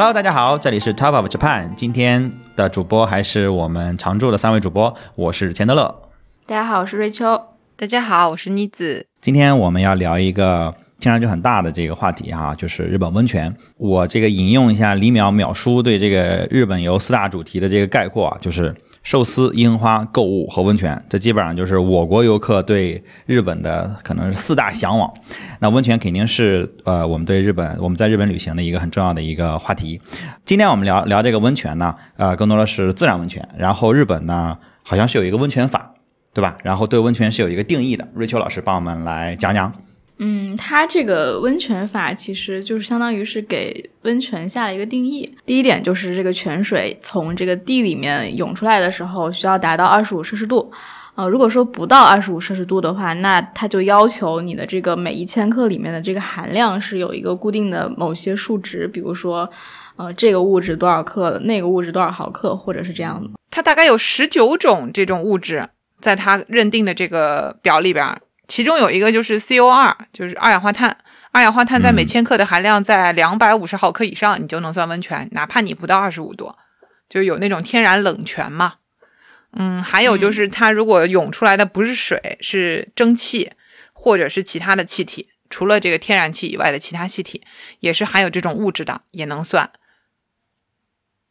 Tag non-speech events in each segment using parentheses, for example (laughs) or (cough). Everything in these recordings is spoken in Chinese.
Hello，大家好，这里是 Top of Japan。今天的主播还是我们常驻的三位主播，我是钱德勒。大家好，我是瑞秋。大家好，我是妮子。今天我们要聊一个听上去很大的这个话题哈，就是日本温泉。我这个引用一下李淼淼叔对这个日本游四大主题的这个概括啊，就是寿司、樱花、购物和温泉。这基本上就是我国游客对日本的可能是四大向往。那温泉肯定是呃我们对日本我们在日本旅行的一个很重要的一个话题。今天我们聊聊这个温泉呢，呃，更多的是自然温泉。然后日本呢，好像是有一个温泉法。对吧？然后对温泉是有一个定义的，瑞秋老师帮我们来讲讲。嗯，它这个温泉法其实就是相当于是给温泉下了一个定义。第一点就是这个泉水从这个地里面涌出来的时候需要达到二十五摄氏度。呃，如果说不到二十五摄氏度的话，那它就要求你的这个每一千克里面的这个含量是有一个固定的某些数值，比如说，呃，这个物质多少克，那个物质多少毫克，或者是这样的。它大概有十九种这种物质。在它认定的这个表里边，其中有一个就是 C O 二，就是二氧化碳。二氧化碳在每千克的含量在两百五十毫克以上，你就能算温泉，哪怕你不到二十五度，就有那种天然冷泉嘛。嗯，还有就是它如果涌出来的不是水，是蒸汽或者是其他的气体，除了这个天然气以外的其他气体，也是含有这种物质的，也能算。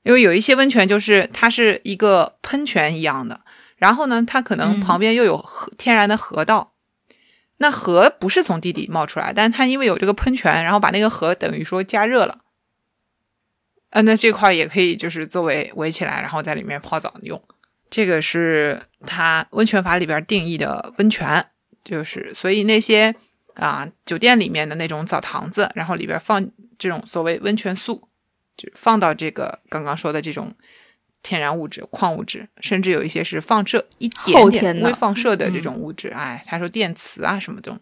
因为有一些温泉就是它是一个喷泉一样的。然后呢，它可能旁边又有河天然的河道，那河不是从地底冒出来，但它因为有这个喷泉，然后把那个河等于说加热了，呃，那这块也可以就是作为围起来，然后在里面泡澡用。这个是它温泉法里边定义的温泉，就是所以那些啊酒店里面的那种澡堂子，然后里边放这种所谓温泉素，就放到这个刚刚说的这种。天然物质、矿物质，甚至有一些是放射一点点微放射的这种物质。哎，他说电磁啊什么这种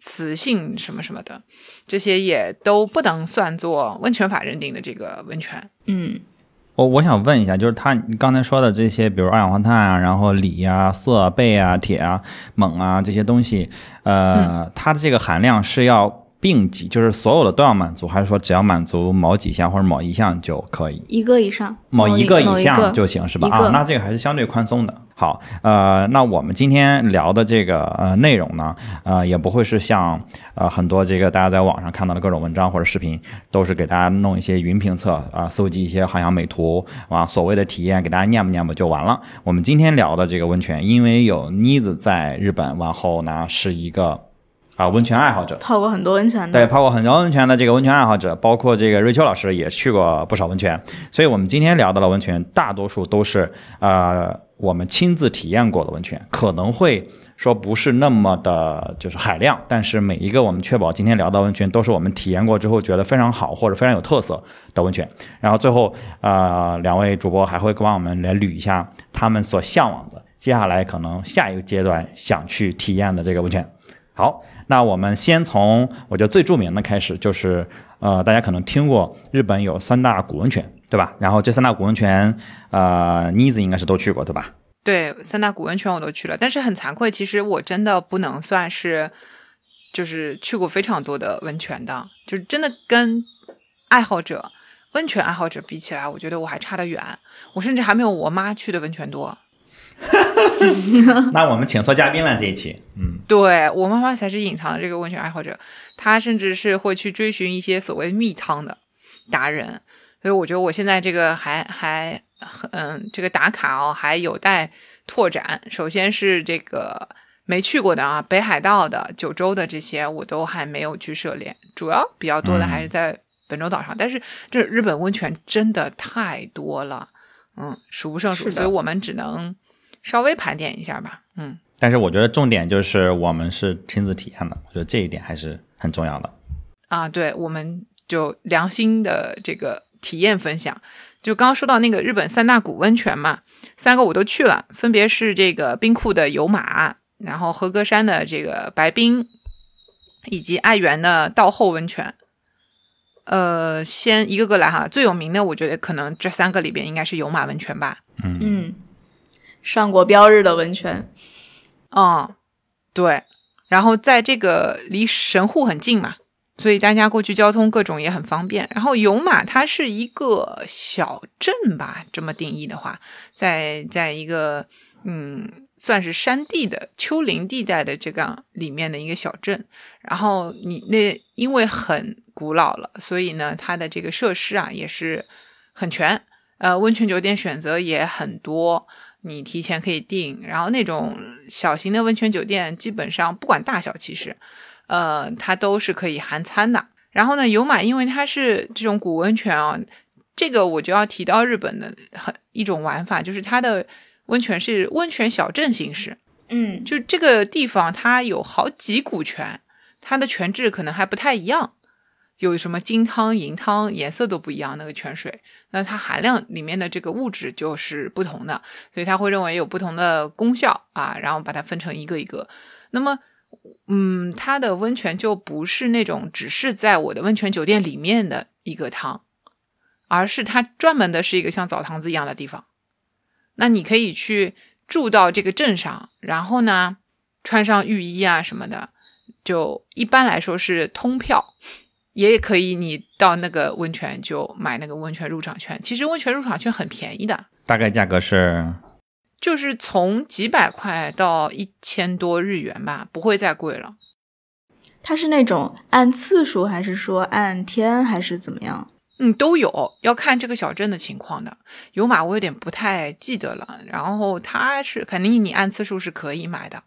磁性什么什么的，这些也都不能算作温泉法认定的这个温泉。嗯，我我想问一下，就是他你刚才说的这些，比如二氧化碳啊，然后锂啊、铯、钡啊、铁啊、锰啊这些东西，呃，它的这个含量是要。并几就是所有的都要满足，还是说只要满足某几项或者某一项就可以？一个以上，某一个以下就行是吧？啊，那这个还是相对宽松的。好，呃，那我们今天聊的这个呃内容呢，呃，也不会是像呃很多这个大家在网上看到的各种文章或者视频，都是给大家弄一些云评测啊，搜集一些好像美图啊，所谓的体验给大家念吧念吧就完了。我们今天聊的这个温泉，因为有妮子在日本，然后呢是一个。啊，温泉爱好者泡过很多温泉的，对，泡过很多温泉的这个温泉爱好者，包括这个瑞秋老师也去过不少温泉，所以我们今天聊到的温泉，大多数都是呃我们亲自体验过的温泉，可能会说不是那么的就是海量，但是每一个我们确保今天聊到温泉都是我们体验过之后觉得非常好或者非常有特色的温泉。然后最后呃两位主播还会帮我们来捋一下他们所向往的接下来可能下一个阶段想去体验的这个温泉。好。那我们先从我觉得最著名的开始，就是呃，大家可能听过日本有三大古温泉，对吧？然后这三大古温泉，呃，妮子应该是都去过，对吧？对，三大古温泉我都去了，但是很惭愧，其实我真的不能算是，就是去过非常多的温泉的，就是真的跟爱好者、温泉爱好者比起来，我觉得我还差得远，我甚至还没有我妈去的温泉多。(laughs) 那我们请错嘉宾了这一期，嗯，对我妈妈才是隐藏的这个温泉爱好者，她甚至是会去追寻一些所谓蜜汤的达人，所以我觉得我现在这个还还嗯，这个打卡哦还有待拓展。首先是这个没去过的啊，北海道的、九州的这些我都还没有去涉猎，主要比较多的还是在本州岛上。但是这日本温泉真的太多了，嗯，数不胜数，所以我们只能。稍微盘点一下吧，嗯，但是我觉得重点就是我们是亲自体验的，我觉得这一点还是很重要的。啊，对，我们就良心的这个体验分享。就刚刚说到那个日本三大古温泉嘛，三个我都去了，分别是这个冰库的有马，然后和歌山的这个白冰，以及爱媛的道后温泉。呃，先一个个来哈，最有名的我觉得可能这三个里边应该是有马温泉吧，嗯。上过标日的温泉，嗯，对，然后在这个离神户很近嘛，所以大家过去交通各种也很方便。然后有马它是一个小镇吧，这么定义的话，在在一个嗯算是山地的丘陵地带的这个里面的一个小镇。然后你那因为很古老了，所以呢它的这个设施啊也是很全，呃温泉酒店选择也很多。你提前可以订，然后那种小型的温泉酒店，基本上不管大小，其实，呃，它都是可以含餐的。然后呢，有马因为它是这种古温泉啊，这个我就要提到日本的很一种玩法，就是它的温泉是温泉小镇形式。嗯，就这个地方它有好几股泉，它的泉质可能还不太一样。有什么金汤、银汤，颜色都不一样。那个泉水，那它含量里面的这个物质就是不同的，所以他会认为有不同的功效啊，然后把它分成一个一个。那么，嗯，它的温泉就不是那种只是在我的温泉酒店里面的一个汤，而是它专门的是一个像澡堂子一样的地方。那你可以去住到这个镇上，然后呢，穿上浴衣啊什么的，就一般来说是通票。也可以，你到那个温泉就买那个温泉入场券。其实温泉入场券很便宜的，大概价格是，就是从几百块到一千多日元吧，不会再贵了。它是那种按次数，还是说按天，还是怎么样？嗯，都有，要看这个小镇的情况的。有马我有点不太记得了，然后它是肯定你按次数是可以买的。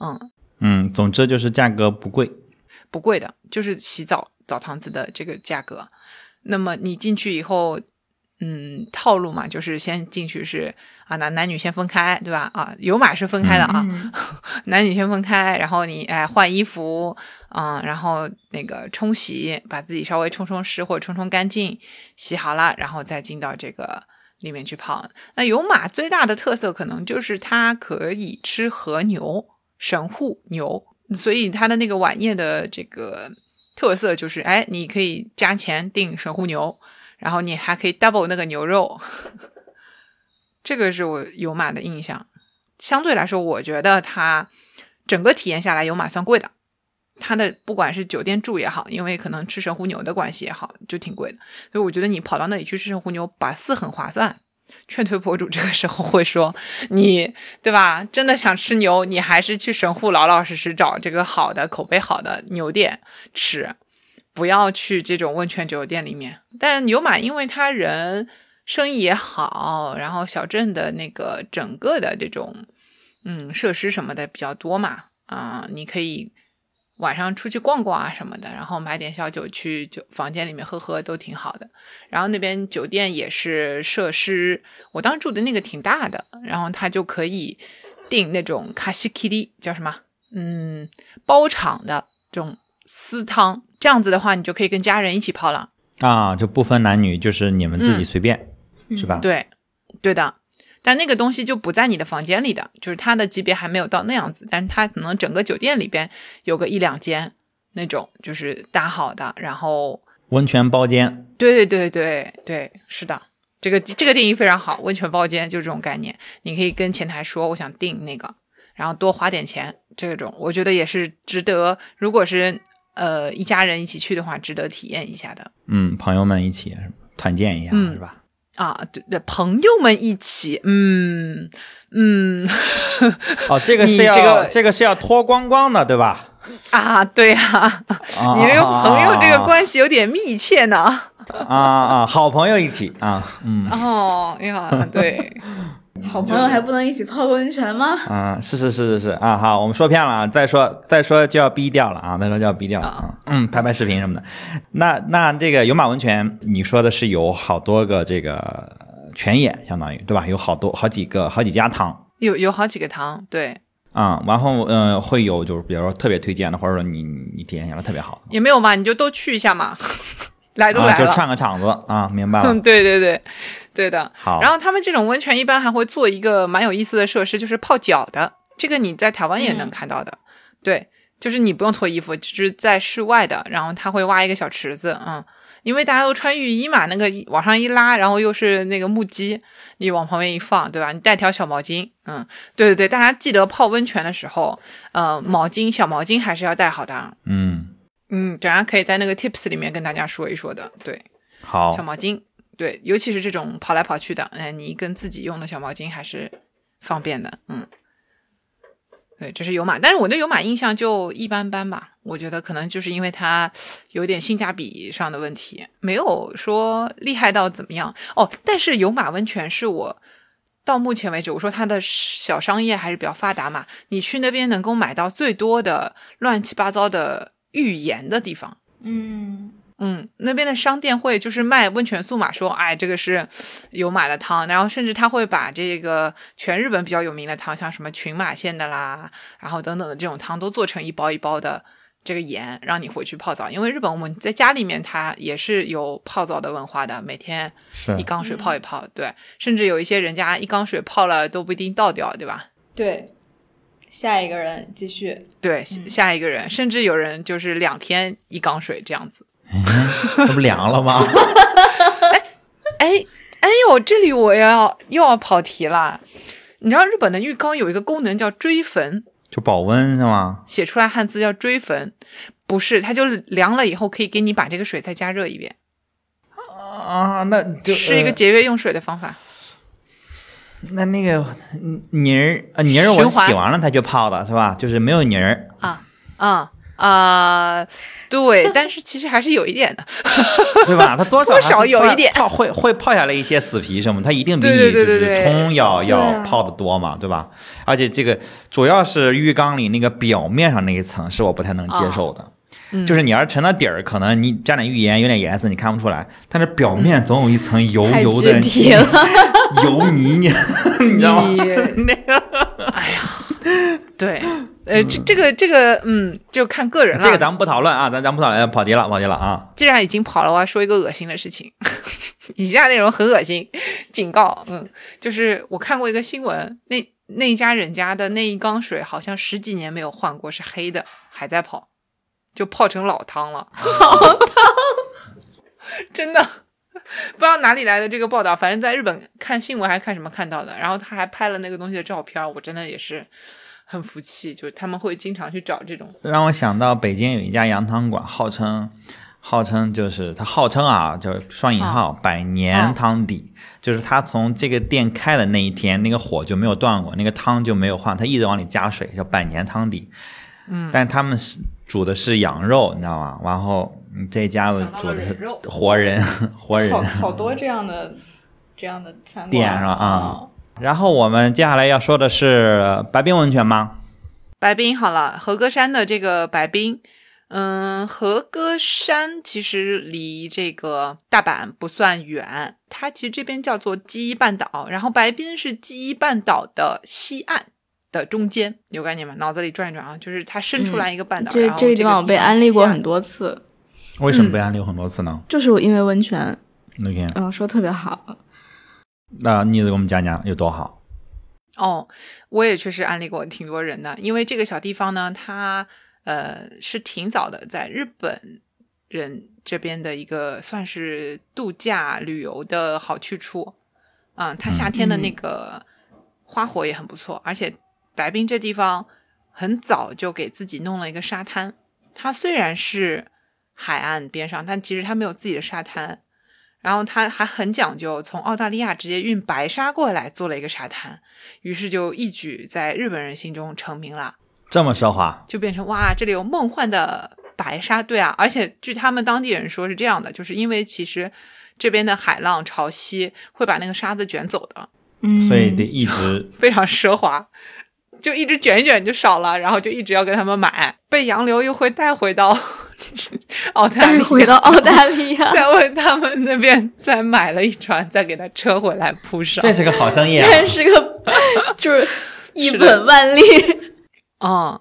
嗯嗯，总之就是价格不贵，不贵的，就是洗澡。澡堂子的这个价格，那么你进去以后，嗯，套路嘛，就是先进去是啊，男男女先分开，对吧？啊，有码是分开的啊，(laughs) 男女先分开，然后你哎换衣服，嗯，然后那个冲洗，把自己稍微冲冲湿或者冲冲干净，洗好了，然后再进到这个里面去泡。那有马最大的特色可能就是它可以吃和牛、神户牛，所以它的那个晚宴的这个。特色就是，哎，你可以加钱订神户牛，然后你还可以 double 那个牛肉，(laughs) 这个是我有马的印象。相对来说，我觉得它整个体验下来有马算贵的。它的不管是酒店住也好，因为可能吃神户牛的关系也好，就挺贵的。所以我觉得你跑到那里去吃神户牛，把四很划算。劝退博主这个时候会说：“你对吧？真的想吃牛，你还是去神户老老实实找这个好的、口碑好的牛店吃，不要去这种温泉酒店里面。但是牛马，因为他人生意也好，然后小镇的那个整个的这种嗯设施什么的比较多嘛，啊，你可以。”晚上出去逛逛啊什么的，然后买点小酒去酒房间里面喝喝都挺好的。然后那边酒店也是设施，我当时住的那个挺大的，然后他就可以订那种卡西 K D 叫什么？嗯，包场的这种私汤，这样子的话你就可以跟家人一起泡了啊，就不分男女，就是你们自己随便，是吧？对，对的。但那个东西就不在你的房间里的，就是它的级别还没有到那样子，但是它可能整个酒店里边有个一两间那种，就是搭好的，然后温泉包间。对对对对对，是的，这个这个定义非常好，温泉包间就是这种概念。你可以跟前台说我想订那个，然后多花点钱，这种我觉得也是值得。如果是呃一家人一起去的话，值得体验一下的。嗯，朋友们一起团建一下，是吧？啊，对对，朋友们一起，嗯嗯，(laughs) 哦，这个是要这个这个是要脱光光的，对吧？啊，对呀，(laughs) 你这个朋友这个关系有点密切呢。啊啊，好朋友一起啊，嗯。哦呀，对。好朋友还不能一起泡个温泉吗？啊，是是是是是啊，好，我们说偏了啊，再说再说就要逼掉了啊，再说就要逼掉了啊，嗯，拍拍视频什么的。那那这个有马温泉，你说的是有好多个这个泉眼，相当于对吧？有好多好几个好几家汤，有有好几个汤，对。啊，然后嗯，会有就是比如说特别推荐的，或者说你你体验下来特别好的，也没有嘛，你就都去一下嘛。来都来了，就串个场子啊，明白了。(laughs) 对对对，对的。好，然后他们这种温泉一般还会做一个蛮有意思的设施，就是泡脚的。这个你在台湾也能看到的。对，就是你不用脱衣服，就是在室外的。然后他会挖一个小池子，嗯，因为大家都穿浴衣嘛，那个往上一拉，然后又是那个木屐，你往旁边一放，对吧？你带条小毛巾，嗯，对对对，大家记得泡温泉的时候，呃，毛巾小毛巾还是要带好的。嗯。嗯，等下可以在那个 tips 里面跟大家说一说的。对，好小，毛巾，对，尤其是这种跑来跑去的，哎，你跟自己用的小毛巾还是方便的。嗯，对，这是有马，但是我对有马印象就一般般吧。我觉得可能就是因为它有点性价比上的问题，没有说厉害到怎么样哦。但是有马温泉是我。到目前为止，我说它的小商业还是比较发达嘛。你去那边能够买到最多的乱七八糟的浴盐的地方，嗯，嗯，那边的商店会就是卖温泉素嘛，说哎这个是有马的汤，然后甚至他会把这个全日本比较有名的汤，像什么群马县的啦，然后等等的这种汤都做成一包一包的这个盐，让你回去泡澡。因为日本我们在家里面它也是有泡澡的文化的，每天一缸水泡一泡，对，甚至有一些人家一缸水泡了都不一定倒掉，对吧？对，下一个人继续。对，下下一个人，甚至有人就是两天一缸水这样子。(laughs) 这不凉了吗？(laughs) 哎哎呦，这里我要又要跑题了。你知道日本的浴缸有一个功能叫追焚，就保温是吗？写出来汉字叫追焚，不是，它就凉了以后可以给你把这个水再加热一遍，啊，那就是一个节约用水的方法。那那个嗯泥儿啊泥儿我洗完了它就泡的是吧？就是没有泥儿，啊啊啊！对，但是其实还是有一点的。(laughs) 对吧？它多少有一点泡会会泡下来一些死皮什么，它一定比你就是冲要要泡的多嘛，对吧？而且这个主要是浴缸里那个表面上那一层是我不太能接受的。嗯就是你要是沉到底儿，可能你沾点浴盐，有点颜色，你看不出来。但是表面总有一层油油的油泥泥，(laughs) 你知道吗？你 (laughs) 哎呀，对，呃，这这个这个，嗯，就看个人了。这个咱们不讨论啊，咱咱不讨论，跑题了，跑题了啊！既然已经跑了，我要说一个恶心的事情。(laughs) 以下内容很恶心，警告。嗯，就是我看过一个新闻，那那一家人家的那一缸水好像十几年没有换过，是黑的，还在泡，就泡成老汤了。老汤，真的不知道哪里来的这个报道，反正在日本看新闻还看什么看到的，然后他还拍了那个东西的照片，我真的也是很服气，就是他们会经常去找这种。让我想到北京有一家羊汤馆，号称号称就是它号称啊，就是双引号、百年汤底，就是他从这个店开的那一天，那个火就没有断过，那个汤就没有换，他一直往里加水，叫百年汤底。嗯，但他们是煮的是羊肉，你知道吗？然后嗯这家子煮的是肉。活人，(laughs) 活人。好好多这样的这样的餐馆。店是吧？啊、然后我们接下来要说的是白冰温泉吗？白冰好了，和歌山的这个白冰，嗯，和歌山其实离这个大阪不算远，它其实这边叫做纪伊半岛，然后白冰是纪伊半岛的西岸的中间，有概念吗？脑子里转一转啊，就是它伸出来一个半岛，这个这个地方我被安利过很多。次，为什么被安利过很多次呢就是因为温泉，？OK，嗯、说特别好。那妮子给我们讲讲有多好？哦，我也确实安利过挺多人的，因为这个小地方呢，它呃是挺早的，在日本人这边的一个算是度假旅游的好去处。嗯，它夏天的那个花火也很不错，而且白冰这地方很早就给自己弄了一个沙滩。它虽然是海岸边上，但其实它没有自己的沙滩。然后它还很讲究，从澳大利亚直接运白沙过来做了一个沙滩，于是就一举在日本人心中成名了，这么奢华，就变成哇，这里有梦幻的白沙。对啊，而且据他们当地人说是这样的，就是因为其实这边的海浪潮汐会把那个沙子卷走的，嗯，所以得一直非常奢华，就一直卷一卷就少了，然后就一直要跟他们买，被洋流又会带回到 (laughs) 澳大利亚，带回到澳大利亚，(laughs) 再问他们那边再买了一船，再给他车回来铺上。这是个好生意啊！这是个就是一本万利。(laughs) 嗯，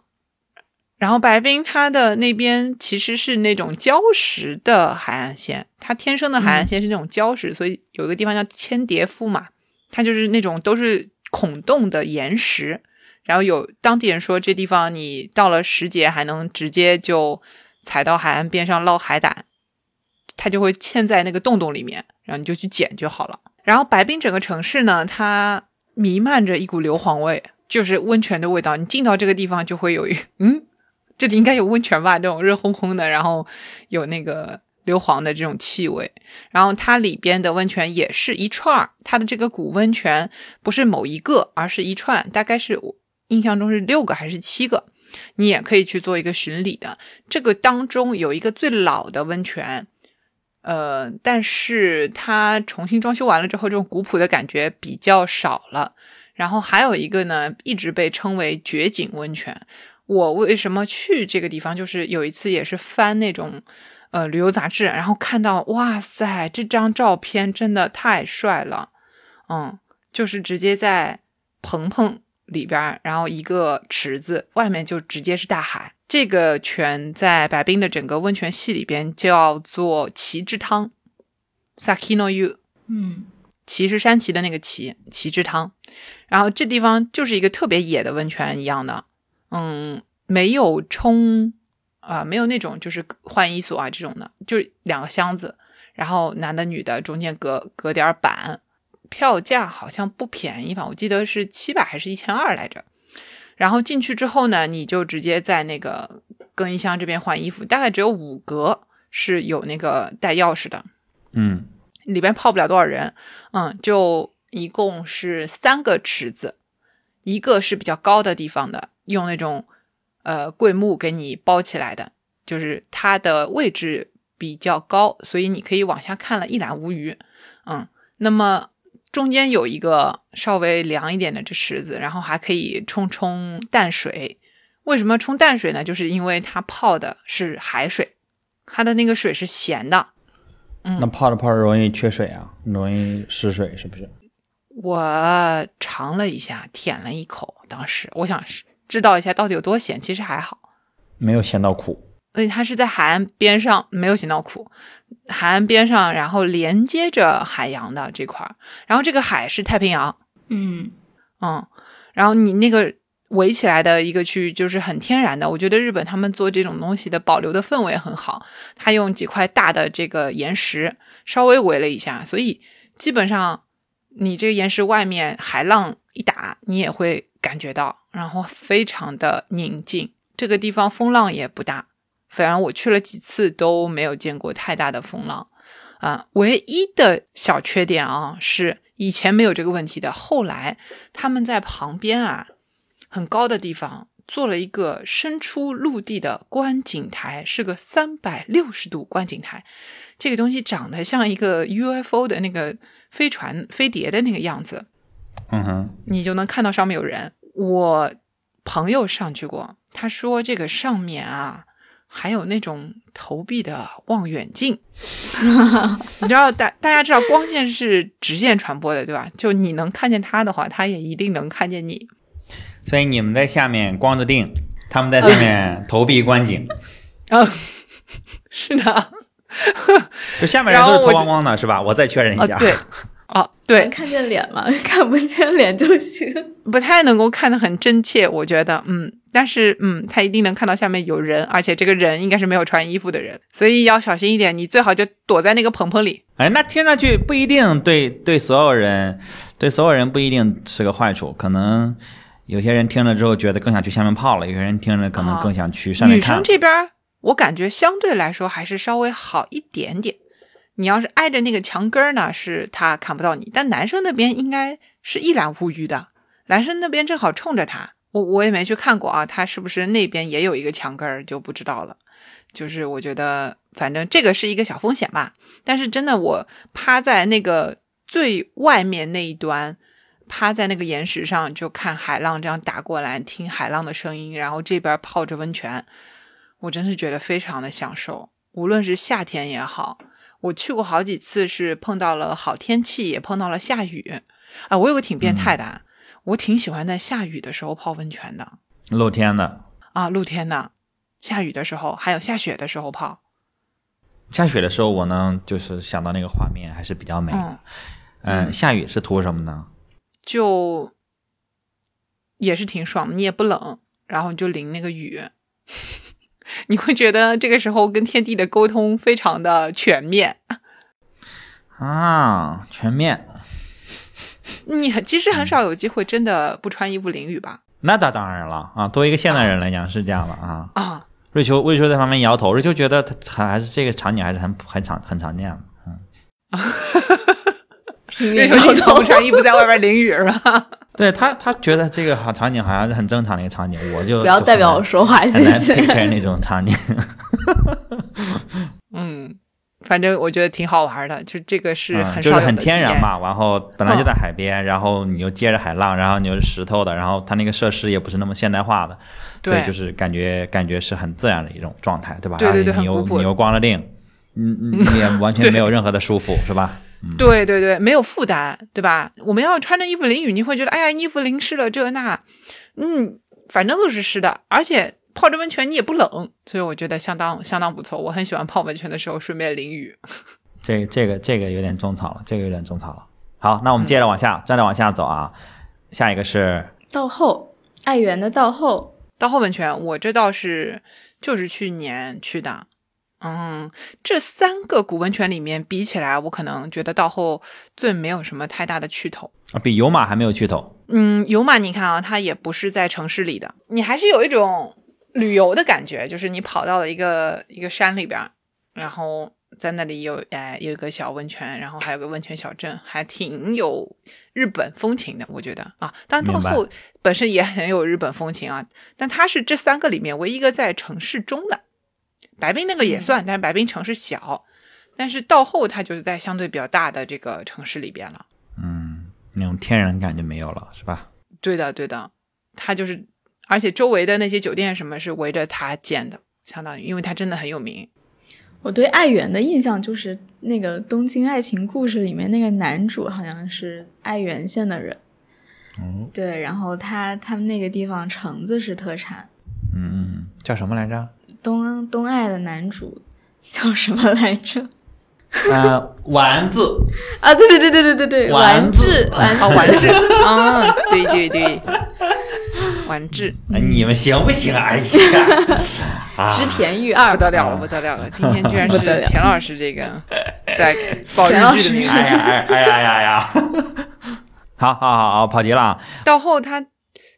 然后白冰它的那边其实是那种礁石的海岸线，它天生的海岸线是那种礁石，所以有一个地方叫千叠夫嘛，它就是那种都是孔洞的岩石。然后有当地人说，这地方你到了时节还能直接就踩到海岸边上捞海胆，它就会嵌在那个洞洞里面，然后你就去捡就好了。然后白冰整个城市呢，它弥漫着一股硫磺味，就是温泉的味道。你进到这个地方就会有一 (laughs) 嗯，这里应该有温泉吧？这种热烘烘的，然后有那个硫磺的这种气味。然后它里边的温泉也是一串，它的这个古温泉不是某一个，而是一串，大概是印象中是六个还是七个。你也可以去做一个巡礼的。这个当中有一个最老的温泉，呃，但是它重新装修完了之后，这种古朴的感觉比较少了。然后还有一个呢，一直被称为绝景温泉。我为什么去这个地方？就是有一次也是翻那种呃旅游杂志，然后看到哇塞，这张照片真的太帅了，嗯，就是直接在棚棚里边，然后一个池子，外面就直接是大海。这个泉在白冰的整个温泉系里边叫做旗之汤 （Sakino Yu）。嗯，旗是山崎的那个旗，旗之汤。然后这地方就是一个特别野的温泉一样的，嗯，没有冲啊、没有那种就是换衣所啊这种的，就是两个箱子，然后男的女的中间隔隔点板，票价好像不便宜吧，我记得是七百还是一千二来着。然后进去之后呢，你就直接在那个更衣箱这边换衣服，大概只有五格是有那个带钥匙的，嗯里边泡不了多少人，嗯，就一共是三个池子，一个是比较高的地方的，用那种呃桂木给你包起来的，就是它的位置比较高，所以你可以往下看了一览无余，嗯，那么中间有一个稍微凉一点的这池子，然后还可以冲冲淡水。为什么冲淡水呢？就是因为它泡的是海水，它的那个水是咸的，那泡着泡着容易缺水啊，容易失水，是不是？我尝了一下，舔了一口，当时我想是知道一下到底有多咸，其实还好。没有咸到苦。而且它是在海岸边上，没有行到苦。海岸边上，然后连接着海洋的这块儿，然后这个海是太平洋，嗯，嗯，然后你那个围起来的一个区域就是很天然的。我觉得日本他们做这种东西的保留的氛围很好，他用几块大的这个岩石稍微围了一下，所以基本上你这个岩石外面海浪一打，你也会感觉到，然后非常的宁静。这个地方风浪也不大，反正我去了几次都没有见过太大的风浪。啊，唯一的小缺点啊是以前没有这个问题的，后来他们在旁边啊很高的地方做了一个伸出陆地的观景台，是个三百六十度观景台。这个东西长得像一个 UFO 的那个飞船飞碟的那个样子，嗯哼，你就能看到上面有人。我朋友上去过，他说这个上面啊还有那种投币的望远镜。(laughs) 你知道大大家知道光线是直线传播的，对吧？就你能看见他的话，他也一定能看见你。所以你们在下面光着腚，他们在上面投币观景，啊，(laughs) 是的，(laughs) 就下面人都是脱光光的，是吧？我再确认一啊，下。对，哦，对能，看见脸吗？看不见脸就行。不太能够看得很真切，我觉得，嗯，但是，嗯，他一定能看到下面有人，而且这个人应该是没有穿衣服的人，所以要小心一点，你最好就躲在那个棚棚里。哎，那听上去不一定对对所有人，对所有人不一定是个坏处，可能有些人听了之后觉得更想去下面泡了，有些人听了可能更想去上面女。生这边，我感觉相对来说还是稍微好一点点。你要是挨着那个墙根儿呢，是他看不到你，但男生那边应该是一览无余的。男生那边正好冲着他，我我也没去看过啊，他是不是那边也有一个墙根儿就不知道了。就是我觉得，反正这个是一个小风险吧。但是真的，我趴在那个最外面那一端，趴在那个岩石上，就看海浪这样打过来，听海浪的声音，然后这边泡着温泉，我真是觉得非常的享受。无论是夏天也好，我去过好几次，是碰到了好天气，也碰到了下雨。啊，我有个挺变态的，我挺喜欢在下雨的时候泡温泉的露天的，啊，露天的，下雨的时候，还有下雪的时候泡。下雪的时候，我呢就是想到那个画面还是比较美的。嗯，嗯，下雨是图什么呢？就也是挺爽的，你也不冷，然后你就淋那个雨，(laughs) 你会觉得这个时候跟天地的沟通非常的全面。啊，全面。你很其实很少有机会真的不穿衣服淋雨吧？那当当然了啊，作为一个现代人来讲是这样的啊。啊，瑞秋瑞秋在旁边摇头，瑞秋觉得他还还是这个场景还是很很常很常见的。嗯 (laughs) 瑞秋经常不。穿衣服在外边淋雨是吧？(laughs) 对他，他觉得这个好场景好像是很正常的一个场景，我就不要代表我说话，谢谢。picture 那种场景。(laughs) 嗯，反正我觉得挺好玩的，就这个是嗯就是很。天然嘛，然后本来就在海边，然后你又接着海浪，然后你又是石头的，然后它那个设施也不是那么现代化的，所以对就是感觉感觉是很自然的一种状态，对吧？对对对然后你又你又光了腚，嗯嗯，你也 (laughs) 完全没有任何的束缚，是吧？对对对，没有负担，对吧？我们要穿着衣服淋雨，你会觉得，哎呀，衣服淋湿了这那，嗯，反正都是湿的，而且泡着温泉你也不冷，所以我觉得相当相当不错。我很喜欢泡温泉的时候顺便淋雨。(laughs) 这这个这个有点种草了，这个有点种草了。好，那我们接着往下，接着往下走啊。下一个是道后，爱媛的道后，道后温泉，我这倒是就是去年去的。嗯，这三个古温泉里面比起来，我可能觉得道后最没有什么太大的去头。啊比有马还没有去头，嗯，有马你看啊，它也不是在城市里的，你还是有一种旅游的感觉，就是你跑到了一个一个山里边，然后在那里有哎有一个小温泉，然后还有个温泉小镇，还挺有日本风情的，我觉得啊。当然到后本身也很有日本风情啊，但它是这三个里面唯一一个在城市中的。白冰那个也算，但是白冰城市小，但是到后它就是在相对比较大的这个城市里边了。嗯，那种天然感就没有了，是吧？对的，对的，它就是，而且周围的那些酒店什么是围着它建的，相当于，因为它真的很有名。我对爱媛的印象就是那个《东京爱情故事》里面那个男主好像是爱媛县的人。哦，对，然后他他们那个地方橙子是特产。嗯嗯，叫什么来着？东东爱的男主叫什么来着？(laughs) 呃，丸子，啊，对对对对对对对，丸子丸子，(laughs) 丸 (laughs) 啊，丸治，嗯，对对对，(laughs) 丸治，哎你们行不行？哎呀，(laughs) 啊织田裕二不得了了，啊不得了了！今天居然是不得了田老师这个 (laughs) 在报日剧的名字。哎呀哎哎呀呀呀！好好好好，跑题了啊！到后它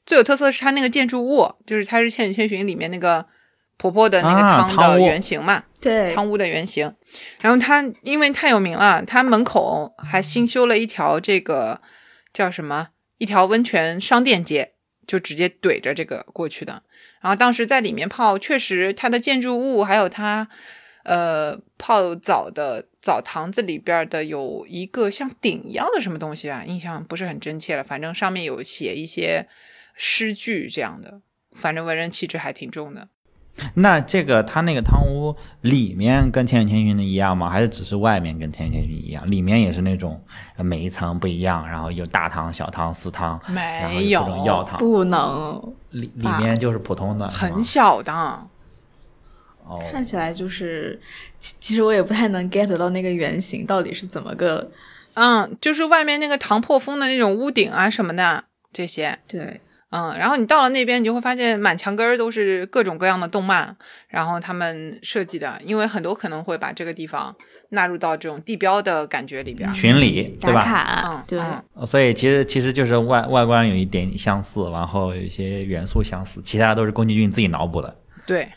最有特色的是它那个建筑物，就是它是《千与千寻》里面那个婆婆的那个啊汤的原型嘛。对，汤屋的原型。然后它因为太有名了，它门口还新修了一条这个叫什么一条温泉商店街，就直接怼着这个过去的。然后当时在里面泡，确实它的建筑物还有它呃泡澡的澡堂子里边的有一个像鼎一样的什么东西吧，印象不是很真切了，反正上面有写一些诗句这样的，反正文人气质还挺重的。那这个它那个汤屋里面跟《千与千寻》的一样吗？还是只是外面跟《千与千寻》一样？里面也是那种呃每一层不一样，然后有大汤、小汤、私汤，没有各种药汤，不能里里面就是普通的，很小的，哦，看起来就是，其其实我也不太能 get 到那个原型到底是怎么个嗯，就是外面那个唐破风的那种屋顶啊什么的这些，对。嗯，然后你到了那边，你就会发现满墙根儿都是各种各样的动漫，然后他们设计的，因为很多可能会把这个地方纳入到这种地标的感觉里边儿。巡礼对吧？打卡，嗯，对，嗯所以其实其实就是外外观有一点相似，然后有一些元素相似，其他的都是宫崎骏自己脑补的。对，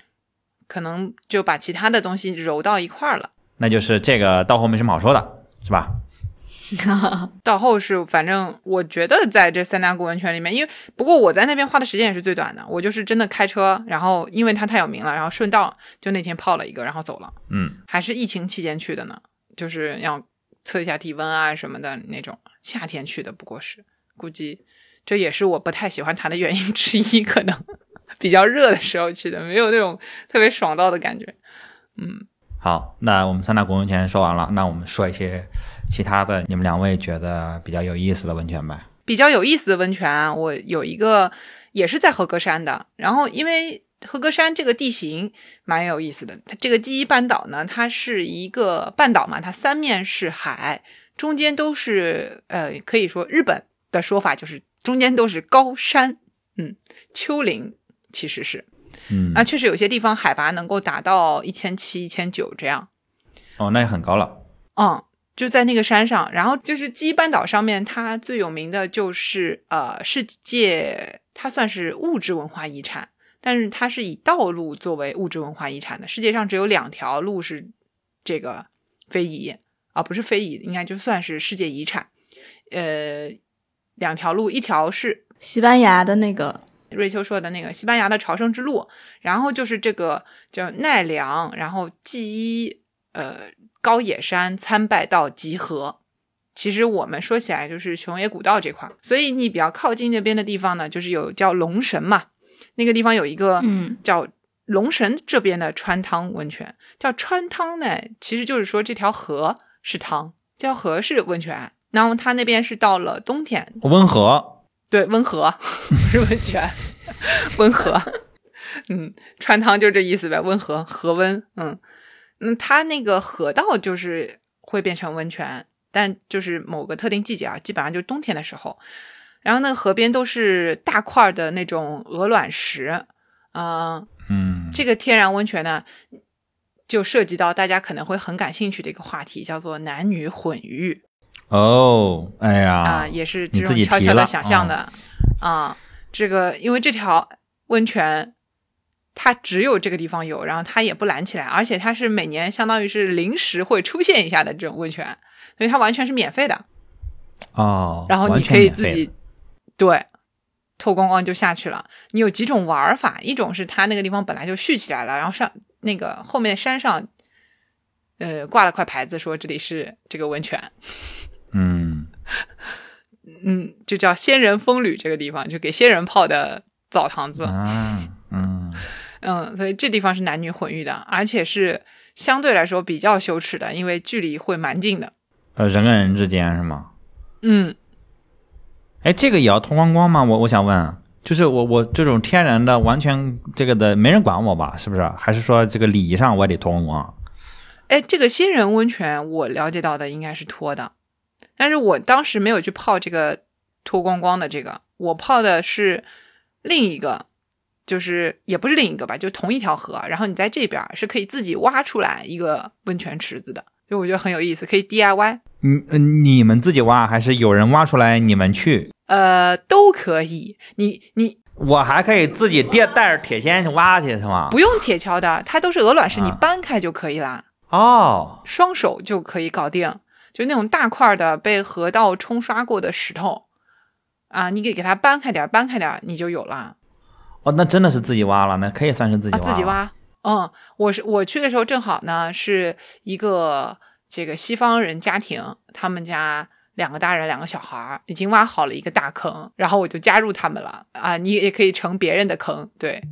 可能就把其他的东西揉到一块儿了。那就是这个到后没什么好说的，是吧？(laughs) 到后是，反正我觉得在这三大古温泉里面，因为不过我在那边花的时间也是最短的，我就是真的开车，然后因为它太有名了，然后顺道就那天泡了一个，然后走了，嗯，还是疫情期间去的呢，就是要测一下体温啊什么的那种，夏天去的，不过是估计这也是我不太喜欢它的原因之一，可能 (laughs) 比较热的时候去的，没有那种特别爽到的感觉。好，那我们三大古温泉说完了，那我们说一些其他的，你们两位觉得比较有意思的温泉吧。比较有意思的温泉，我有一个也是在和歌山的。然后因为和歌山这个地形蛮有意思的，它这个第一半岛呢，它是一个半岛嘛，它三面是海，中间都是呃，可以说日本的说法就是中间都是高山，嗯，丘陵其实是嗯，啊，确实有些地方海拔能够达到一千七、一千九这样。哦，那也很高了。嗯，就在那个山上，然后就是基半岛上面，它最有名的就是呃世界，它算是物质文化遗产，但是它是以道路作为物质文化遗产的。世界上只有两条路是这个非遗啊，不是非遗，应该就算是世界遗产。呃，两条路，一条是西班牙的那个瑞秋说的那个西班牙的朝圣之路，然后就是这个叫奈良，然后纪伊呃高野山参拜道集合。其实我们说起来就是熊野古道这块，所以你比较靠近那边的地方呢，就是有叫龙神嘛，那个地方有一个嗯。叫龙神这边的川汤温泉，叫川汤呢，其实就是说这条河是汤，这条河是温泉，然后它那边是到了冬天，温和，对，温和 (laughs) 不是温泉，(laughs) 温和，嗯，川汤就这意思呗，温和和温，嗯，嗯，它那个河道就是会变成温泉，但就是某个特定季节啊，基本上就是冬天的时候，然后那个河边都是大块的那种鹅卵石，嗯、嗯，这个天然温泉呢，就涉及到大家可能会很感兴趣的一个话题，叫做男女混浴。哦，哎呀，啊、也是这种悄悄的想象的啊、这个因为这条温泉它只有这个地方有，然后它也不拦起来，而且它是每年相当于是临时会出现一下的这种温泉，所以它完全是免费的。哦，然后你可以自己对透光光就下去了。你有几种玩法，一种是它那个地方本来就蓄起来了，然后上那个后面山上。呃，挂了块牌子说这里是这个温泉，嗯，嗯，就叫仙人风吕这个地方，就给仙人泡的澡堂子。嗯，嗯，嗯，所以这地方是男女混浴的，而且是相对来说比较羞耻的，因为距离会蛮近的。呃，人跟人之间是吗？嗯，哎，这个也要脱光光吗？我我想问，就是我我这种天然的，完全这个的，没人管我吧？是不是？还是说这个礼仪上我也得脱光光？哎，这个仙人温泉我了解到的应该是脱的，但是我当时没有去泡这个脱光光的这个，我泡的是另一个，就是也不是另一个吧，就同一条河，然后你在这边是可以自己挖出来一个温泉池子的，就我觉得很有意思，可以 DIY。嗯，呃你们自己挖还是有人挖出来你们去？呃，都可以。你你我还可以自己带带着铁锨去挖去是吗？不用铁锹的，它都是鹅卵石，你啊搬开就可以啦，哦，双手就可以搞定。就那种大块的被河道冲刷过的石头啊，你给给它搬开点，搬开点，你就有了哦，那真的是自己挖了，那可以算是自己啊，挖、自己。挖。嗯，我是我去的时候正好呢是一个这个西方人家庭，他们家两个大人两个小孩儿已经挖好了一个大坑，然后我就加入他们了啊，你也可以成别人的坑，对，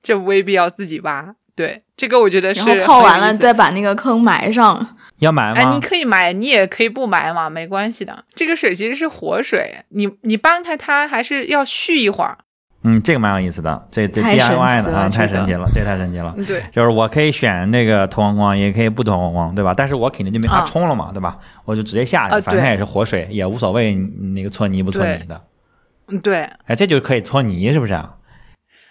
这未必要自己挖。对，这个我觉得是然后泡完了再把那个坑埋上。(laughs) 要埋吗？哎，你可以埋，你也可以不埋嘛，没关系的。这个水其实是活水，你你搬开它还是要蓄一会儿。嗯，这个蛮有意思的，这这 DIY 的啊，太神奇了，这太神奇了。嗯，对，就是我可以选那个脱光光，也可以不脱光光，对吧？但是我肯定就没法啊冲了嘛，对吧？我就直接下去，啊反正它也是活水，也无所谓那个搓泥不搓泥的。嗯对。哎，这就可以搓泥，是不是？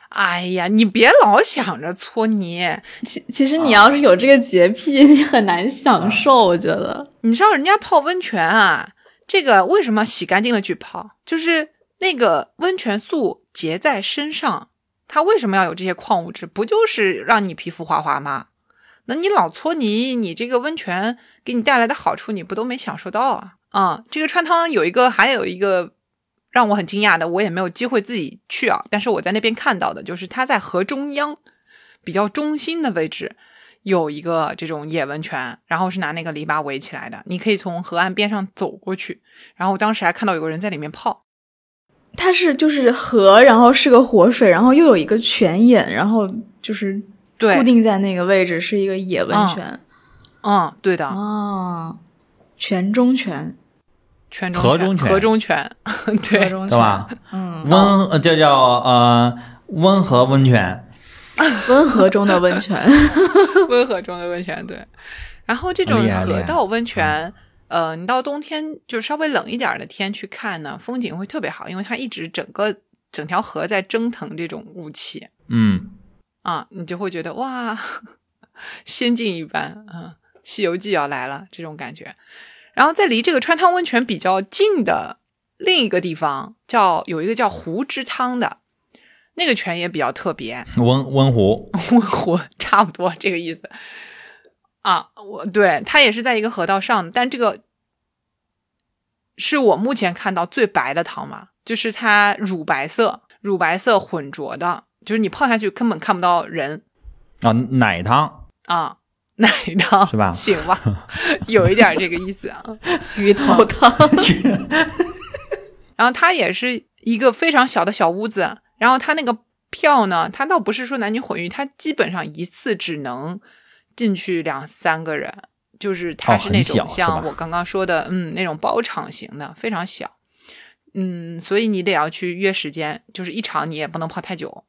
哎呀，你别老想着搓泥，其其实你要是有这个洁癖，你很难享受。我觉得，你知道人家泡温泉啊，这个为什么洗干净了去泡？就是那个温泉素结在身上，它为什么要有这些矿物质？不就是让你皮肤滑滑吗？那你老搓泥，你这个温泉给你带来的好处，你不都没享受到啊？啊、这个川汤有一个，还有一个让我很惊讶的，我也没有机会自己去啊，但是我在那边看到的，就是它在河中央比较中心的位置，有一个这种野温泉，然后是拿那个篱笆围起来的，你可以从河岸边上走过去。然后我当时还看到有个人在里面泡，它是就是河，然后是个活水，然后又有一个泉眼，然后就是对，固定在那个位置，是一个野温泉。嗯，对的，哦，泉中泉，河中泉河中泉，(laughs) 对，中泉对吧？嗯，温呃这叫呃温和温泉，(laughs) 温和中的温泉。(laughs) 温和中的温泉，对。然后这种河道温泉，呃，你到冬天就稍微冷一点的天去看呢，风景会特别好，因为它一直整个整条河在蒸腾这种雾气嗯，啊，你就会觉得哇，仙境一般，嗯，《西游记》要来了这种感觉。然后在离这个川汤温泉比较近的另一个地方，叫有一个叫湖之汤的。那个泉也比较特别，温温湖，(laughs) 温湖差不多这个意思啊。我对它也是在一个河道上，但这个是我目前看到最白的汤嘛，就是它乳白色，乳白色混浊的，就是你泡下去根本看不到人啊，奶汤啊，奶汤是吧？行吧，(laughs) 有一点这个意思啊。(laughs) (laughs) 鱼头汤，然后它也是一个非常小的小屋子，然后它那个票呢，它倒不是说男女混浴，它基本上一次只能进去两三个人，就是它是那种像我刚刚说的，嗯，那种包场型的，非常小，嗯，所以你得要去约时间，就是一场你也不能泡太久。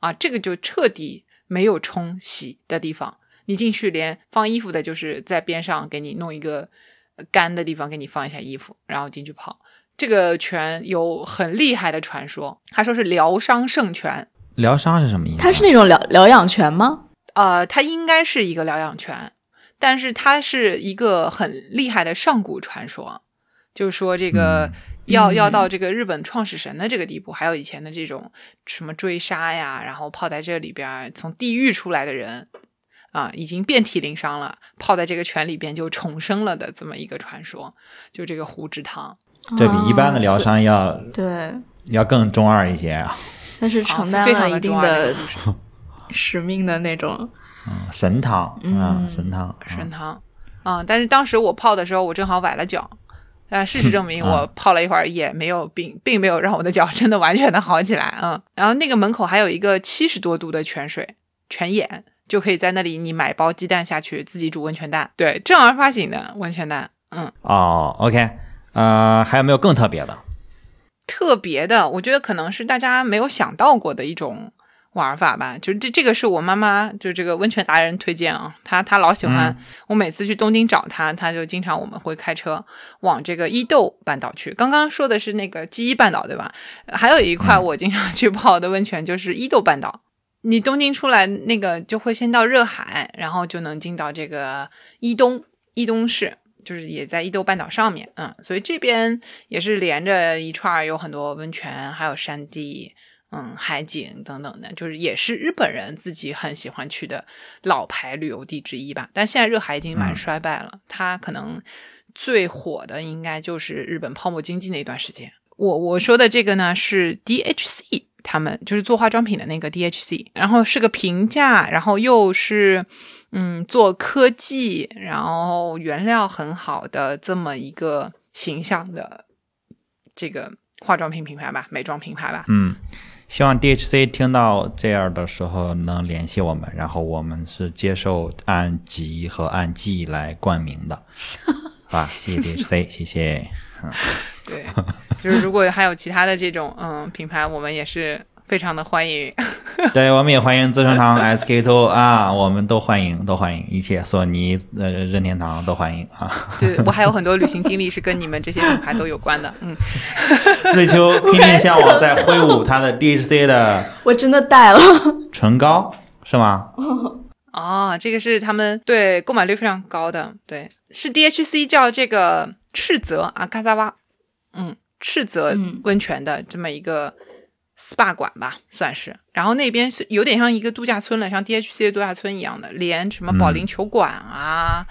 啊，这个就彻底没有冲洗的地方，你进去连放衣服的，就是在边上给你弄一个呃干的地方给你放一下衣服，然后进去泡。这个泉有很厉害的传说，他说是疗伤圣泉，疗伤是什么意思啊？它是那种疗疗养泉吗？呃，它应该是一个疗养泉，但是它是一个很厉害的上古传说，就是说这个要、嗯要到这个日本创始神的这个地步，还有以前的这种什么追杀呀，然后泡在这里边儿从地狱出来的人啊，已经遍体鳞伤了，泡在这个泉里边就重生了的这么一个传说，就这个胡之汤。这比一般的疗啊伤要是对，要更中二一些啊，那是啊承担非常了一定的 (laughs) 使命的那种。嗯，神汤啊，嗯神汤，神汤啊、但是当时我泡的时候，我正好崴了脚。但事实证明，啊我泡了一会儿也没有并并没有让我的脚真的完全的好起来。嗯，然后那个门口还有一个七十多度的泉水泉眼，就可以在那里你买包鸡蛋下去自己煮温泉蛋。对，正儿八经的温泉蛋。嗯，哦，OK，呃，还有没有更特别的？特别的，我觉得可能是大家没有想到过的一种玩法吧。就是这这个是我妈妈，就这个温泉达人推荐啊，她她老喜欢、我每次去东京找她，她就经常我们会开车往这个伊豆半岛去。刚刚说的是那个基伊半岛对吧？还有一块我经常去泡的温泉就是伊豆半岛。你东京出来，那个就会先到热海，然后就能进到这个伊东伊东市，就是也在伊豆半岛上面，嗯，所以这边也是连着一串有很多温泉，还有山地，嗯，海景等等的，就是也是日本人自己很喜欢去的老牌旅游地之一吧。但现在热海已经蛮衰败了，它可能最火的应该就是日本泡沫经济那段时间。我我说的这个呢是 DHC。他们就是做化妆品的那个 DHC，然后是个平价，然后又是嗯做科技，然后原料很好的这么一个形象的这个化妆品品牌吧，美妆品牌吧。嗯，希望 DHC 听到这样的时候能联系我们，然后我们是接受按级和按季来冠名的，(laughs) 啊，谢谢 DHC，谢谢。对，(laughs) 就是如果还有其他的这种嗯品牌，我们也是非常的欢迎。(laughs) 对，我们也欢迎资生堂、SK two 啊，我们都欢迎，都欢迎，一切索尼、呃任天堂都欢迎啊。对我还有很多旅行经历是跟你们这些品牌都有关的。嗯，(laughs) 瑞秋拼命向我在挥舞他的 DHC 的我真的带了，唇膏，是吗？哦，这个是他们对购买率非常高的，对，是 DHC 叫这个赤泽啊，嘎扎哇，嗯，赤泽嗯温泉的这么一个 SPA 馆吧，算是。然后那边是有点像一个度假村了，像 DHC 的度假村一样的，连什么保龄球馆啊，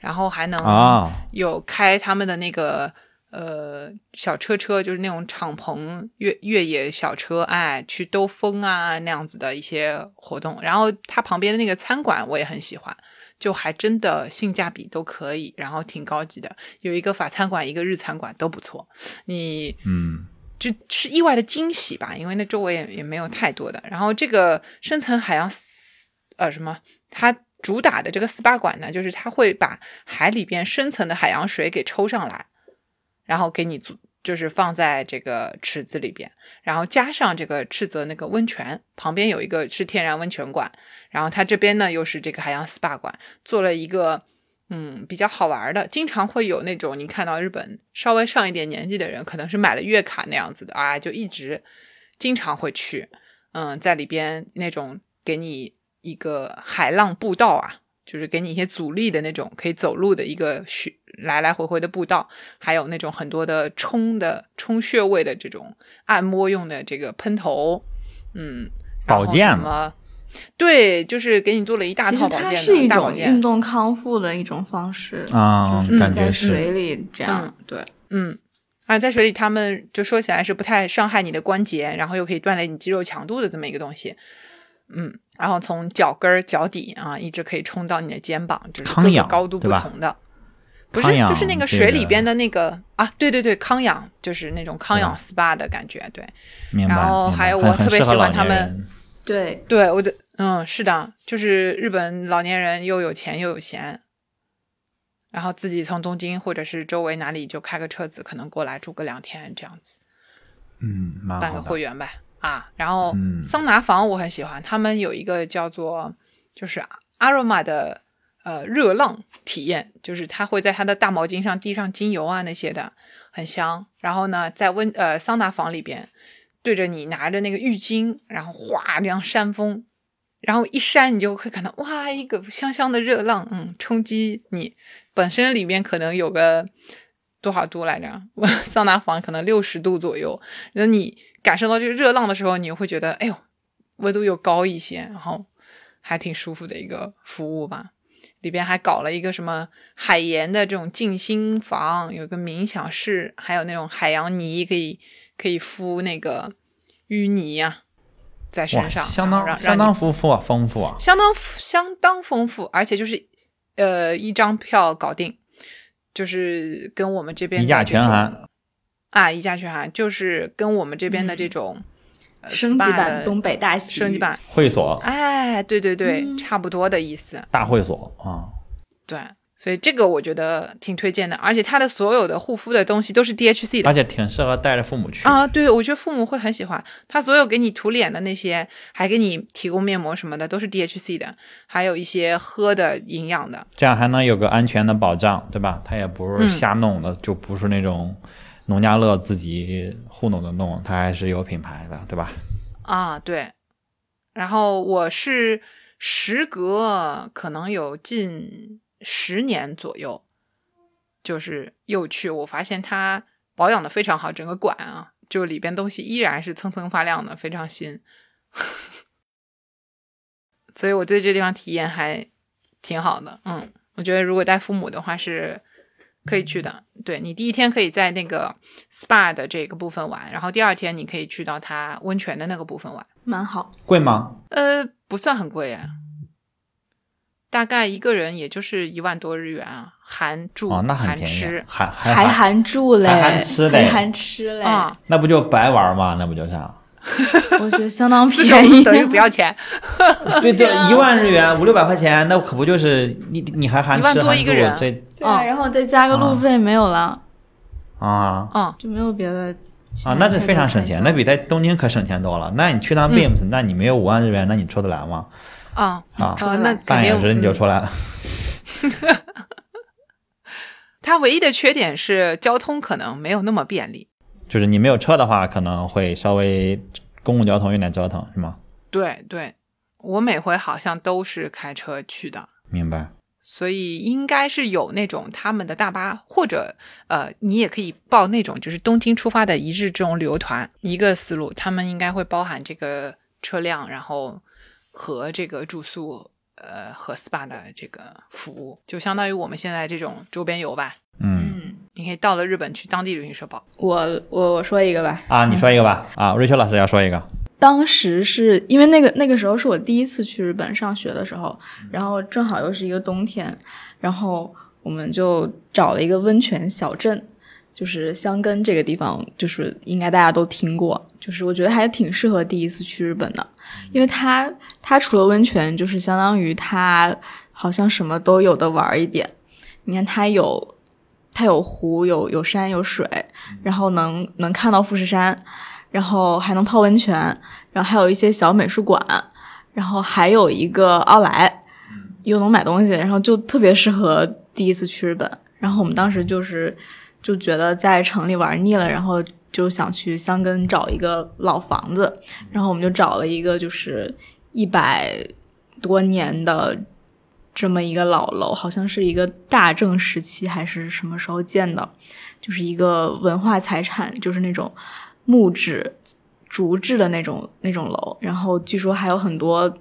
然后还能啊，有开他们的那个呃小车车，就是那种敞篷越越野小车，哎，去兜风啊那样子的一些活动。然后它旁边的那个餐馆我也很喜欢，就还真的性价比都可以，然后挺高级的，有一个法餐馆，一个日餐馆都不错。你嗯，就是意外的惊喜吧，因为那周围也也没有太多的。然后这个深层海洋呃什么，它主打的这个 SPA 馆呢，就是它会把海里边深层的海洋水给抽上来，然后给你做。就是放在这个池子里边，然后加上这个赤泽那个温泉旁边有一个是天然温泉馆，然后它这边呢又是这个海洋 SPA 馆，做了一个嗯比较好玩的，经常会有那种你看到日本稍微上一点年纪的人，可能是买了月卡那样子的啊，就一直经常会去，嗯，在里边那种给你一个海浪步道啊，就是给你一些阻力的那种可以走路的一个来来回回的步道，还有那种很多的冲的冲穴位的这种按摩用的这个喷头，嗯，保健什么？对，就是给你做了一大套保健的是一的大保健种运。动康复的一种方式，啊，就是在感觉是水里这样。对，嗯，而在水里，他们就说起来是不太伤害你的关节，然后又可以锻炼你肌肉强度的这么一个东西。嗯，然后从脚跟儿、脚底啊，一直可以冲到你的肩膀，就是各个高度不同的。不是就是那个水里边的那个啊，对对对，康养就是那种康养 SPA 的感觉，对明白。然后还有我特别喜欢他们对，对，我的嗯是的，就是日本老年人又有钱又有闲，然后自己从东京或者是周围哪里就开个车子，可能过来住个两天这样子。嗯，办个。会员呗啊。然后嗯桑拿房我很喜欢，他们有一个叫做就是 Aroma 的呃热浪体验，就是它会在它的大毛巾上滴上精油啊那些的，很香。然后呢，在温呃桑拿房里边，对着你拿着那个浴巾，然后哗这样扇风。然后一扇，你就会感到哇，一个香香的热浪，嗯，冲击你本身里面可能有个多少度来着？(laughs) 桑拿房可能六十度左右，那你感受到这个热浪的时候，你会觉得，哎呦，温度又高一些，然后还挺舒服的一个服务吧。里边还搞了一个什么海盐的这种静心房，有个冥想室，还有那种海洋泥可以可以敷那个淤泥呀、在，身上，相当相当丰富啊，丰富啊。相当相当丰富，而且就是呃一张票搞定，就是跟我们这边一价全含啊，一价全含，就是跟我们这边的这种、呃升级版的东北大洗升级版，会所，哎，对对对，嗯差不多的意思，大会所啊，对，所以这个我觉得挺推荐的，而且它的所有的护肤的东西都是 DHC 的而。且挺适合带着父母去。啊，对，我觉得父母会很喜欢。它所有给你涂脸的那些，还给你提供面膜什么的，都是 DHC 的，还有一些喝的营养的。这样还能有个安全的保障，对吧？它也不是嗯瞎弄的，就不是那种农家乐自己糊弄的弄，它还是有品牌的，对吧？啊，对。然后我是时隔可能有近十年左右，就是又去，我发现它保养的非常好，整个馆啊，就里边东西依然是蹭蹭发亮的，非常新。(laughs) 所以我对这地方体验还挺好的，嗯，我觉得如果带父母的话是可以去的。对你第一天可以在那个 SPA 的这个部分玩，然后第二天你可以去到它温泉的那个部分玩。蛮好。贵吗？呃，不算很贵啊，大概一个人也就是一万多日元啊，含住、哦，那很便宜含吃，还还还含住嘞，还含吃嘞还含吃嘞，啊，那不就白玩吗？那不就是？(laughs) 我觉得相当便宜，等于不要钱，(laughs) 对，对一万日元五六百块钱，那可不就是你你还含一万吃含住多一个人对啊，然后再加个路费没有了，啊嗯，就没有别的啊，那这非常省钱，那比在东京可省钱多了。那你去趟嗯 Beams，、那你没有五万日元，那你出得来吗？啊啊呃那半小时你就嗯出来了。(laughs) 它唯一的缺点是交通可能没有那么便利。就是你没有车的话，可能会稍微公共交通有点折腾，是吗？对对，我每回好像都是开车去的。明白。所以应该是有那种他们的大巴，或者呃，你也可以报那种就是东京出发的一日这种旅游团，一个思路，他们应该会包含这个车辆，然后和这个住宿，呃，和 SPA 的这个服务，就相当于我们现在这种周边游吧。你可以到了日本去当地旅行社报。我我我说一个吧，啊，你说一个吧。啊，瑞秋老师要说一个。当时是因为那个那个时候是我第一次去日本上学的时候，然后正好又是一个冬天，然后我们就找了一个温泉小镇，就是箱根这个地方，就是应该大家都听过，就是我觉得还挺适合第一次去日本的，因为它它除了温泉，就是相当于它好像什么都有的玩一点。你看它有它有湖，有有山有水，然后能能看到富士山。然后还能泡温泉，然后还有一些小美术馆，然后还有一个奥莱，又能买东西，然后就特别适合第一次去日本。然后我们当时就是就觉得在城里玩腻了，然后就想去箱根找一个老房子，然后我们就找了一个就是一百多年的这么一个老楼，好像是一个大正时期还是什么时候建的，就是一个文化财产，就是那种。木质竹制的那种那种楼，然后据说还有很多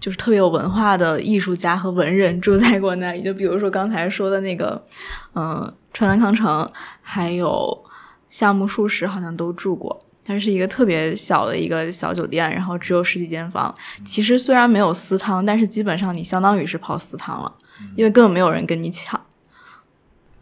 就是特别有文化的艺术家和文人住在过那里。就比如说刚才说的那个，嗯、川南康成，还有夏目漱石，好像都住过。它是一个特别小的一个小酒店，然后只有十几间房。其实虽然没有私汤，但是基本上你相当于是泡私汤了，因为根本没有人跟你抢。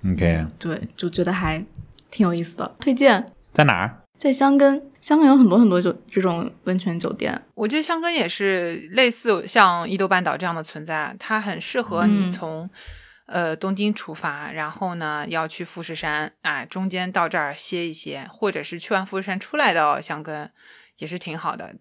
OK，对，就觉得还挺有意思的，推荐。在哪儿？在香根，香根有很多很多酒这种温泉酒店。我觉得香根也是类似像伊豆半岛这样的存在，它很适合你嗯从、呃东京出发，然后呢要去富士山，啊，中间到这儿歇一歇，或者是去完富士山出来到箱根，也是挺好的。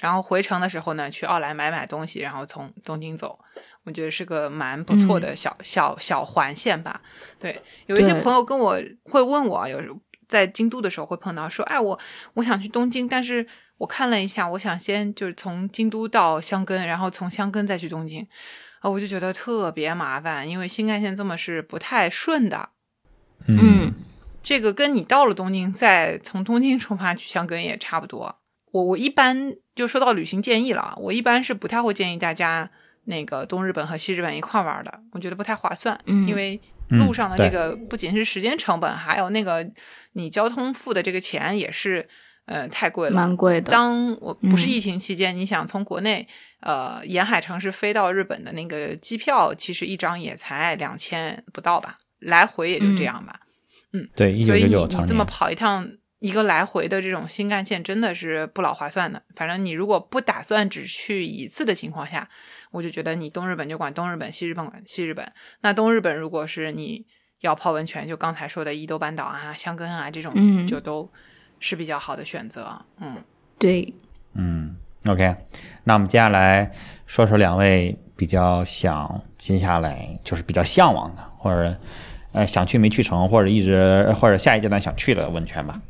然后回程的时候呢，去奥莱买买东西，然后从东京走，我觉得是个蛮不错的小、小小环线吧。对，有一些朋友跟我会问我，有时在京都的时候会碰到说，哎，我我想去东京，但是我看了一下，我想先就是从京都到箱根，然后从箱根再去东京，啊，我就觉得特别麻烦，因为新干线这么是不太顺的。嗯这个跟你到了东京，再从东京出发去箱根也差不多。我我一般就说到旅行建议了，我一般是不太会建议大家那个东日本和西日本一块玩的，我觉得不太划算，嗯因为嗯路上的这个不仅是时间成本，还有那个你交通付的这个钱也是呃太贵了，蛮贵的。当我不是嗯疫情期间，你想从国内呃沿海城市飞到日本的那个机票，其实一张也才两千不到吧，来回也就这样吧。嗯对，一所以你你这么。跑一趟一个来回的这种新干线，真的是不老划算的。反正你如果不打算只去一次的情况下，我就觉得你东日本就管东日本，西日本管西日本。那东日本如果是你要泡温泉，就刚才说的伊豆半岛啊、箱根啊这种，嗯就都是比较好的选择。嗯。对，嗯，OK，那我们接下来说说两位比较想接下来就是比较向往的，或者呃想去没去成，或者一直或者下一阶段想去的温泉吧。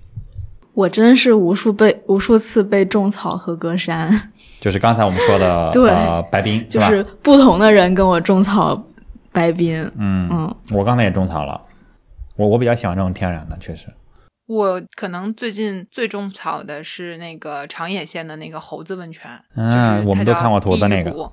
我真是无数被无数次被种草和歌山，就是刚才我们说的 (laughs) 对呃白冰，(laughs) 就是不同的人跟我种草白冰。嗯，嗯我刚才也种草了，我我比较喜欢这种天然的，确实。我可能最近最种草的是那个长野县的那个猴子温泉，嗯就是我们都看过图的那个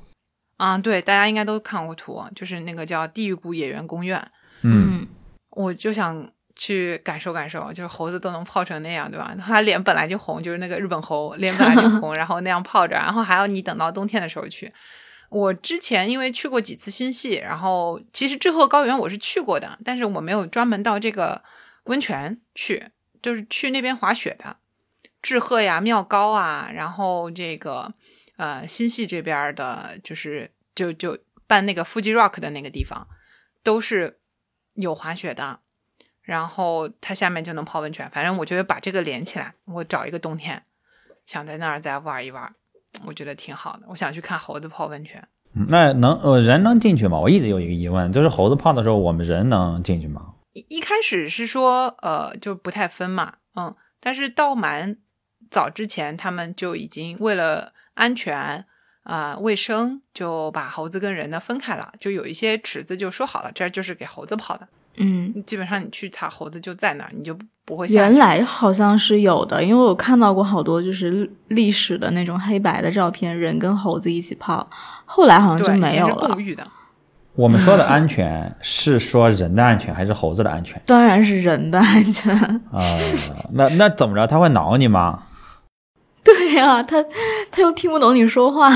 啊，对，大家应该都看过图，就是那个叫地狱谷野原公园。嗯，我就想去感受感受，就是猴子都能泡成那样，对吧？它脸本来就红，就是那个日本猴脸本来就红，(laughs) 然后那样泡着，然后还要你等到冬天的时候去。我之前因为去过几次新系，然后其实志贺高原我是去过的，但是我没有专门到这个温泉去，就是去那边滑雪的。志贺呀、妙高啊，然后这个呃新系这边的，就是就就办那个 Fuji Rock 的那个地方，都是有滑雪的，然后它下面就能泡温泉。反正我觉得把这个连起来，我找一个冬天，想在那儿再玩一玩，我觉得挺好的。我想去看猴子泡温泉。那能呃人能进去吗？我一直有一个疑问，就是猴子泡的时候，我们人能进去吗？一一开始是说呃就不太分嘛，嗯，但是到蛮早之前，他们就已经为了安全。啊、卫生就把猴子跟人呢分开了，就有一些池子就说好了，这儿就是给猴子泡的。嗯，基本上你去它猴子就在那儿，你就不不会下。原来好像是有的，因为我看到过好多就是历史的那种黑白的照片，人跟猴子一起泡，后来好像就没有了前是共。浴的。我们说的安全是说人的安全还是猴子的安全？当然是人的安全。啊、那那怎么着？他会挠你吗？对呀、他他又听不懂你说话。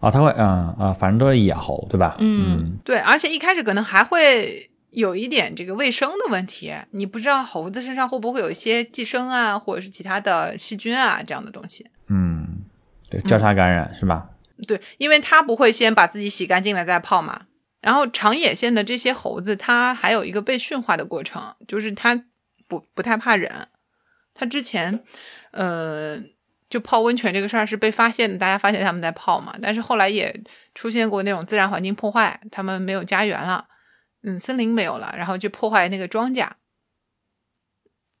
啊、他会，嗯啊、反正都是野猴，对吧？嗯对，而且一开始可能还会有一点这个卫生的问题，你不知道猴子身上会不会有一些寄生啊，或者是其他的细菌啊这样的东西。嗯，对，交叉感染、是吧？对，因为它不会先把自己洗干净了再泡嘛。然后长野县的这些猴子，它还有一个被驯化的过程，就是它不不太怕人。它之前，呃，就泡温泉这个事儿是被发现的，大家发现他们在泡嘛，但是后来也出现过那种自然环境破坏，他们没有家园了，嗯，森林没有了，然后就破坏那个庄稼。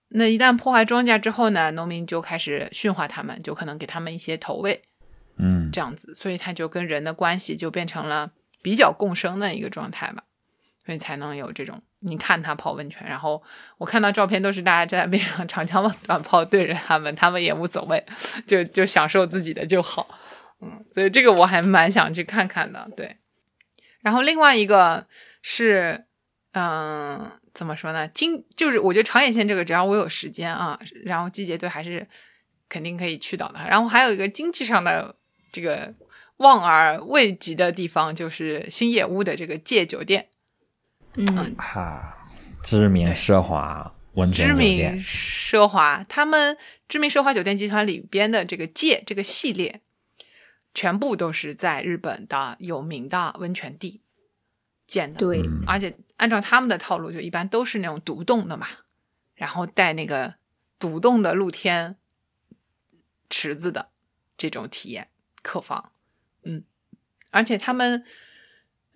那一旦破坏庄稼之后呢，农民就开始驯化他们，就可能给他们一些投喂，嗯这样子，所以它就跟人的关系就变成了比较共生的一个状态吧，所以才能有这种你看他泡温泉，然后我看到照片都是大家站在边上长枪短炮对着他们，他们也无所谓，就就享受自己的就好。嗯，所以这个我还蛮想去看看的。对，然后另外一个是，嗯、怎么说呢？经就是我觉得长野县这个，只要我有时间啊，然后季节对还是肯定可以去到的。然后还有一个经济上的这个望而未及的地方，就是新野屋的这个界酒店。嗯，哈，知名奢华温泉知名酒店，奢华，他们知名奢华酒店集团里边的这个界这个系列，全部都是在日本的有名的温泉地建的。对，而且按照他们的套路，就一般都是那种独栋的嘛，然后带那个独栋的露天池子的这种体验客房，嗯，而且他们，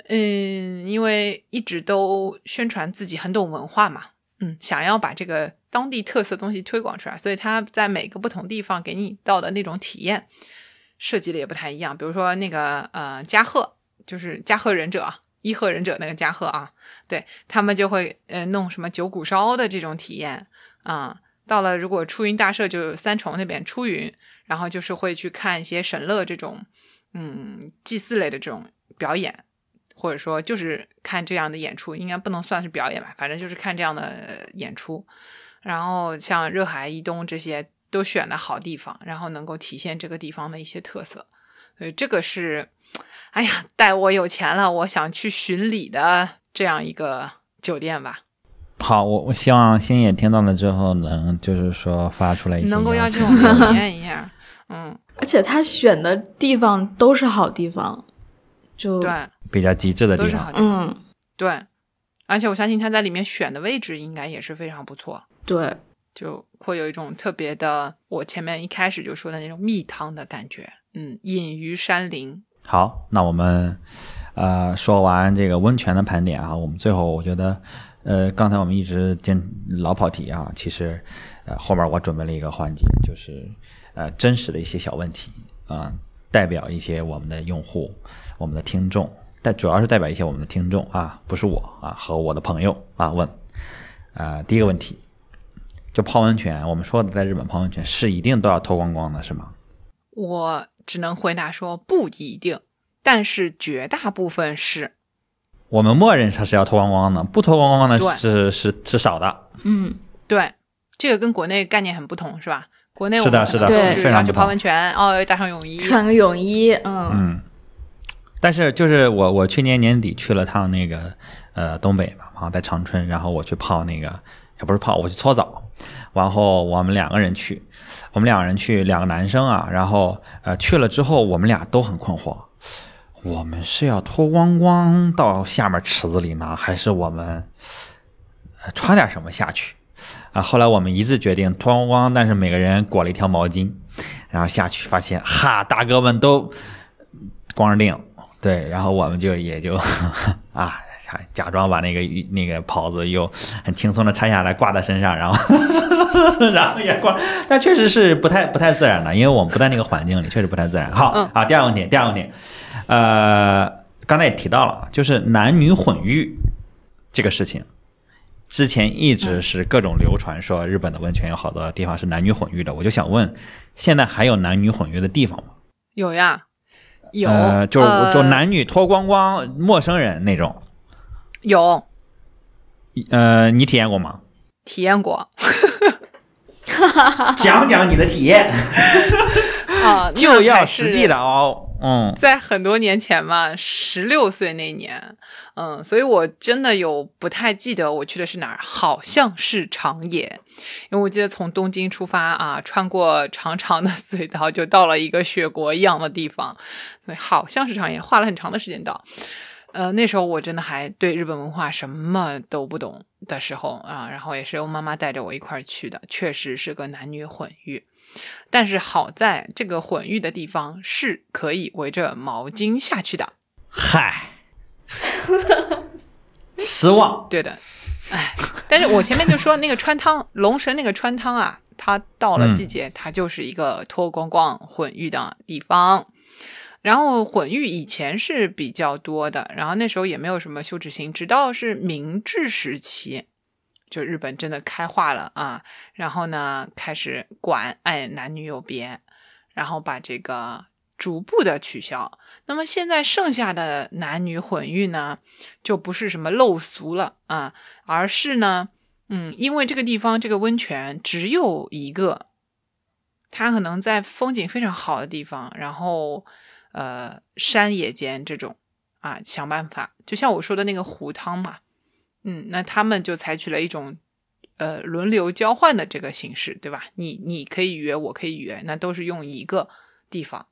嗯，因为一直都宣传自己很懂文化嘛，嗯，想要把这个当地特色东西推广出来，所以他在每个不同地方给你到的那种体验设计的也不太一样。比如说那个呃加贺，就是加贺忍者，伊贺忍者那个加贺啊，对他们就会呃弄什么九谷烧的这种体验啊、到了如果出云大社就三重那边出云，然后就是会去看一些神乐这种嗯祭祀类的这种表演。或者说就是看这样的演出，应该不能算是表演吧，反正就是看这样的呃演出。然后像热海、伊东这些都选了好地方，然后能够体现这个地方的一些特色。所以这个是，哎呀，待我有钱了，我想去巡礼的这样一个酒店吧，好，我我希望星野听到了之后能就是说发出来一些能够要邀请我们体验一下。嗯，而且他选的地方都是好地方，就对，比较极致的地方。都是好地方。嗯，对，而且我相信他在里面选的位置应该也是非常不错。对，就会有一种特别的，我前面一开始就说的那种蜜汤的感觉，嗯，隐于山林，好，那我们呃说完这个温泉的盘点啊，我们最后我觉得呃刚才我们一直坚老跑题啊，其实呃后面我准备了一个环节，就是呃真实的一些小问题啊、代表一些我们的用户、我们的听众，但主要是代表一些我们的听众啊，不是我啊和我的朋友啊问，呃第一个问题。就泡温泉，我们说的在日本泡温泉是一定都要脱光光的，是吗？我只能回答说不一定，但是绝大部分是我们默认它是要脱光光的，不脱光光的是是是少的。嗯，对，这个跟国内概念很不同，是吧？国内是的是的对就是要去泡温泉，哦，要带上泳衣，穿个泳衣，嗯，嗯，但是就是我我去年年底去了趟那个呃东北嘛，然后在长春，然后我去泡那个也不是泡，我去搓澡，然后我们两个人去，我们两个人去，两个男生啊，然后呃去了之后，我们俩都很困惑，我们是要脱光光到下面池子里呢，还是我们呃穿点什么下去？啊，后来我们一致决定脱光光，但是每个人裹了一条毛巾，然后下去发现，哈，大哥们都光着腚，对，然后我们就也就 (laughs) 啊，假装把那个衣那个袍子又很轻松的拆下来挂在身上，然后 (laughs) 然后也光，但确实是不太不太自然的，因为我们不在那个环境里，确实不太自然。好，嗯好，第二个问题，第二个问题，呃，刚才也提到了，就是男女混浴这个事情。之前一直是各种流传说日本的温泉有好多地方是男女混浴的，我就想问，现在还有男女混浴的地方吗？有呀，有，呃，就就男女脱光光，陌生人那种。有呃，你体验过吗？体验过讲讲你的体验，(laughs) 啊，就要实际的哦。嗯，在很多年前嘛，十六岁那年，嗯，所以我真的有不太记得我去的是哪儿，好像是长野，因为我记得从东京出发啊，穿过长长的隧道就到了一个雪国一样的地方，所以好像是长野，花了很长的时间到。呃，那时候我真的还对日本文化什么都不懂的时候啊，然后也是我妈妈带着我一块儿去的，确实是个男女混浴。但是好在这个混浴的地方是可以围着毛巾下去的。嗨，失望。对的，哎，但是我前面就说那个穿汤龙神那个穿汤啊，它到了季节，它就是一个脱光光混浴的地方。然后混浴以前是比较多的，然后那时候也没有什么羞耻心，直到是明治时期，就日本真的开化了啊，然后呢开始管哎男女有别，然后把这个逐步的取消。那么现在剩下的男女混浴呢，就不是什么陋俗了啊，而是呢，嗯，因为这个地方这个温泉只有一个，它可能在风景非常好的地方，然后呃山野间这种啊，想办法，就像我说的那个湖汤嘛，嗯，那他们就采取了一种呃轮流交换的这个形式，对吧？你你可以约，我可以约，那都是用一个地方。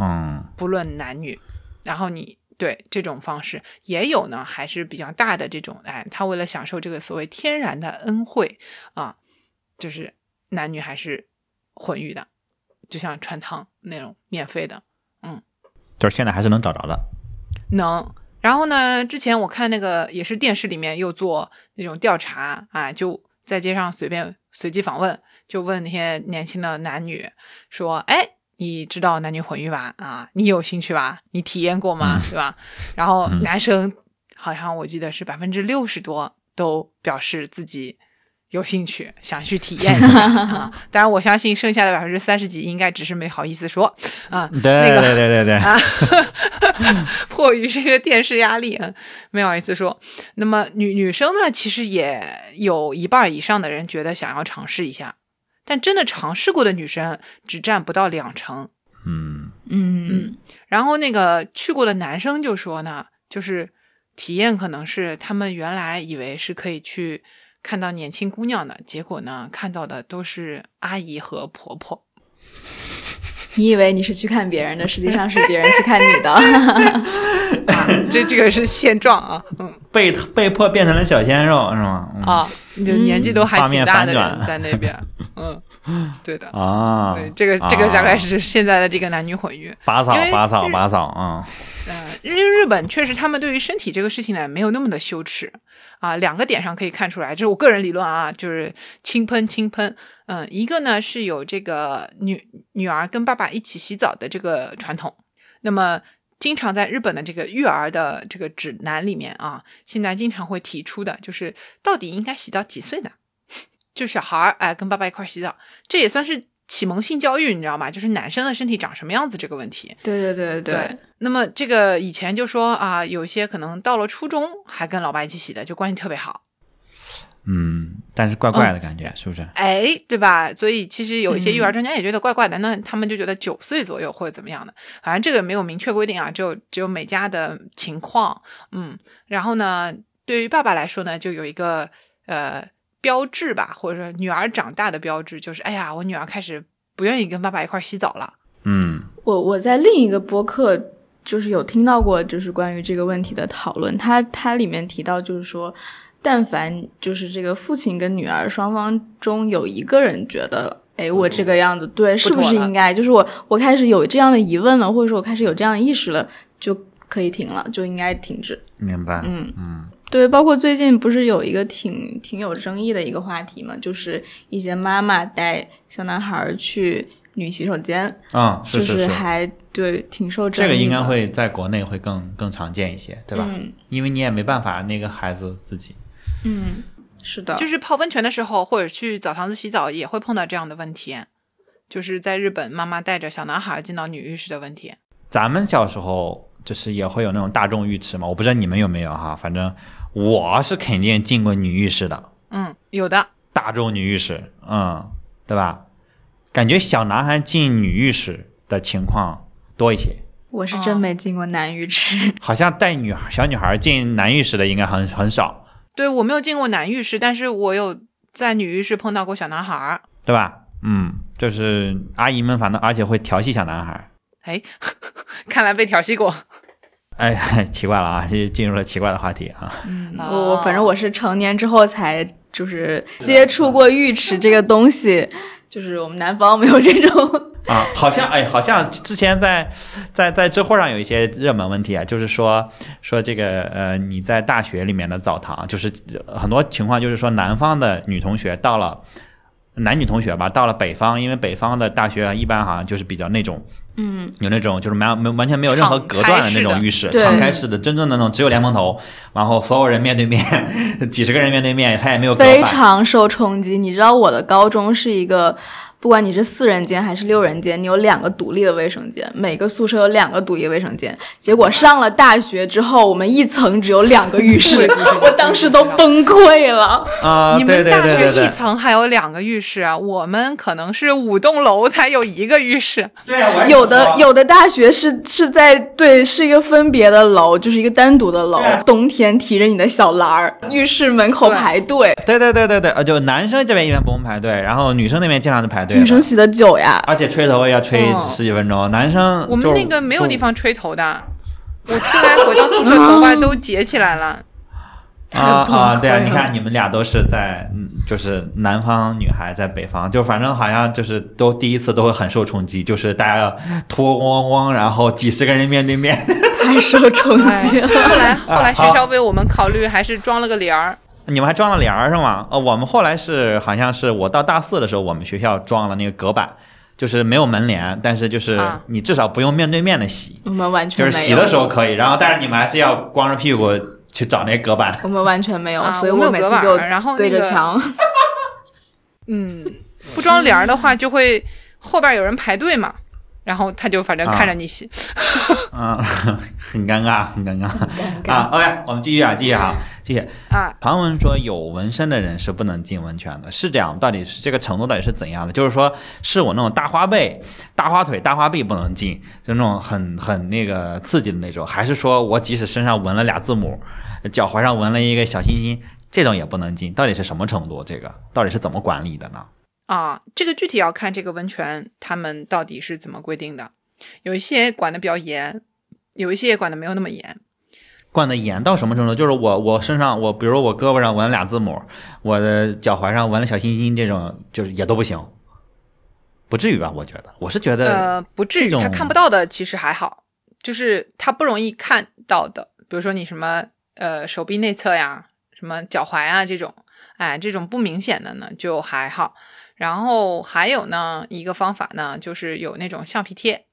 嗯不论男女，然后你对这种方式也有呢，还是比较大的这种，哎，他为了享受这个所谓天然的恩惠啊，就是男女还是混浴的，就像穿汤那种免费的嗯就是现在还是能找着的。能。然后呢，之前我看那个也是电视里面又做那种调查啊，就在街上随便随机访问，就问那些年轻的男女说，哎。你知道男女混浴吧？啊，你有兴趣吧？你体验过吗？对吧？然后男生好像我记得是百分之六十多都表示自己有兴趣，想去体验一下啊。(laughs) 当然，我相信剩下的百分之三十几应该只是没好意思说啊。对对对对对，啊，(laughs) 迫于这个电视压力，啊，没好意思说。那么女女生呢，其实也有一半以上的人觉得想要尝试一下，但真的尝试过的女生只占不到两成。嗯嗯然后那个去过的男生就说呢，就是体验可能是他们原来以为是可以去看到年轻姑娘的，结果呢看到的都是阿姨和婆婆。(laughs) 你以为你是去看别人的，实际上是别人去看你的。(laughs) 这这个是现状啊，嗯被被迫变成了小鲜肉是吗？嗯啊，就年纪都还挺大的人在那边，(laughs) 嗯，(laughs) 对的。啊，对，这个这个大概是现在的这个男女混浴。拔草拔草拔草啊，嗯，因为日本确实他们对于身体这个事情呢没有那么的羞耻啊，两个点上可以看出来，这是我个人理论啊，就是轻喷轻喷。嗯，一个呢是有这个女女儿跟爸爸一起洗澡的这个传统，那么经常在日本的这个育儿的这个指南里面啊，现在经常会提出的就是到底应该洗到几岁呢？就小孩儿哎跟爸爸一块儿洗澡，这也算是启蒙性教育，你知道吗？就是男生的身体长什么样子这个问题。对对对对，那么这个以前就说啊，有些可能到了初中还跟老爸一起洗的，就关系特别好，嗯，但是怪怪的感觉是不是？哎，对吧？所以其实有一些育儿专家也觉得怪怪的，那他们就觉得九岁左右或者怎么样的，反正这个没有明确规定啊，只有只有每家的情况，嗯，然后呢，对于爸爸来说呢，就有一个呃标志吧，或者说女儿长大的标志，就是哎呀，我女儿开始不愿意跟爸爸一块洗澡了。嗯我我在另一个播客就是有听到过，就是关于这个问题的讨论。它它里面提到，就是说，但凡就是这个父亲跟女儿双方中有一个人觉得，哎，我这个样子对，是不是应该？就是我我开始有这样的疑问了，或者说我开始有这样的意识了，就可以停了，就应该停止。明白。嗯嗯对，包括最近不是有一个挺挺有争议的一个话题嘛，就是一些妈妈带小男孩儿去女洗手间，啊，是就是是，还对挺受争议的。这个应该会在国内会更更常见一些，对吧？嗯因为你也没办法，那个孩子自己。嗯，是的，就是泡温泉的时候，或者去澡堂子洗澡，也会碰到这样的问题。就是在日本，妈妈带着小男孩进到女浴室的问题。咱们小时候就是也会有那种大众浴池嘛，我不知道你们有没有哈，反正我是肯定进过女浴室的，嗯，有的。大众女浴室，嗯，对吧？感觉小男孩进女浴室的情况多一些，我是真没进过男浴池。(laughs) 好像带女孩小女孩进男浴室的应该很很少，对我没有进过男浴室，但是我有在女浴室碰到过小男孩儿。对吧？嗯，就是阿姨们反正而且会调戏小男孩。哎，看来被调戏过。哎，奇怪了啊，就进入了奇怪的话题啊。嗯，哦我我反正我是成年之后才就是接触过浴池这个东西，就是我们南方没有这种。(laughs) 啊，好像哎，好像之前在在在知乎上有一些热门问题啊，就是说说这个呃，你在大学里面的澡堂，就是呃很多情况就是说南方的女同学到了男女同学吧，到了北方，因为北方的大学一般好像就是比较那种。嗯，有那种就是没没完全没有任何隔断的那种浴室，敞敞开式的，真正的那种只有莲蓬头，然后所有人面对面，几十个人面对面，他也没有隔非常受冲击。你知道我的高中是一个。不管你是四人间还是六人间，你有两个独立的卫生间，每个宿舍有两个独立卫生间。结果上了大学之后，我们一层只有两个浴室，我当时都崩溃了。啊，你们大学一层还有两个浴室啊？我们可能是五栋楼才有一个浴室。对啊，有的有的大学是是在对，是一个分别的楼，就是一个单独的楼。冬天提着你的小篮儿，浴室门口排队。对对对对对，呃，就男生这边一般不用排队，然后女生那边经常就排队。女生洗的久呀，而且吹头要吹十几分钟。男生我们那个没有地方吹头的，我出来回到宿舍头发都结起来了。啊 (laughs) 啊，对啊，你看你们俩都是在，嗯，就是南方女孩在北方，就反正好像就是都第一次都会很受冲击，就是大家脱光光，然后几十个人面对面，(laughs) 太受冲击了。后来后来学校为我们考虑，还是装了个帘儿。你们还装了帘儿是吗？呃，我们后来是好像是我到大四的时候，我们学校装了那个隔板，就是没有门帘，但是就是你至少不用面对面的洗。我们完全就是洗的时候可以，然后但是你们还是要光着屁股去找那个隔板。我们完全没有，所以我每次就然后对着墙。(laughs) 嗯，不装帘儿的话，就会后边有人排队嘛。然后他就反正看着你洗，(laughs) 啊，很尴尬，很尴尬啊。OK，我们继续啊，继续啊，继续啊。庞文说有纹身的人是不能进温泉的，是这样？到底是这个程度到底是怎样的？就是说是我那种大花背、大花腿、大花臂不能进，就那种很很那个刺激的那种，还是说我即使身上纹了俩字母，脚踝上纹了一个小星星，这种也不能进？到底是什么程度？这个到底是怎么管理的呢？啊，这个具体要看这个温泉他们到底是怎么规定的，有一些管的比较严，有一些也管的没有那么严。管的严到什么程度？就是我我身上我比如我胳膊上纹了俩字母，我的脚踝上纹了小心心，这种就是也都不行，不至于吧？我觉得，我是觉得呃不至于，他看不到的其实还好，就是他不容易看到的，比如说你什么呃手臂内侧呀，什么脚踝啊这种，哎这种不明显的呢就还好。然后还有呢，一个方法呢，就是有那种橡皮贴，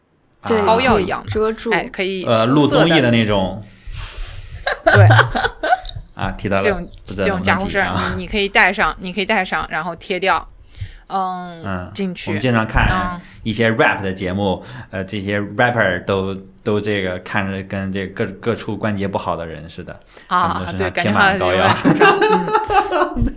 对，膏药一样遮住，哎，可以呃录综艺的那种，(laughs) 对，(laughs) 啊，提到了这种这种家伙事儿，(laughs) 你你可以带上，你可以带上，然后贴掉，嗯，进去。我们经常看一些 rap 的节目，呃，这些 rapper 都都这个看着跟这各各处关节不好的人似的啊，对，感觉他膏药。(laughs)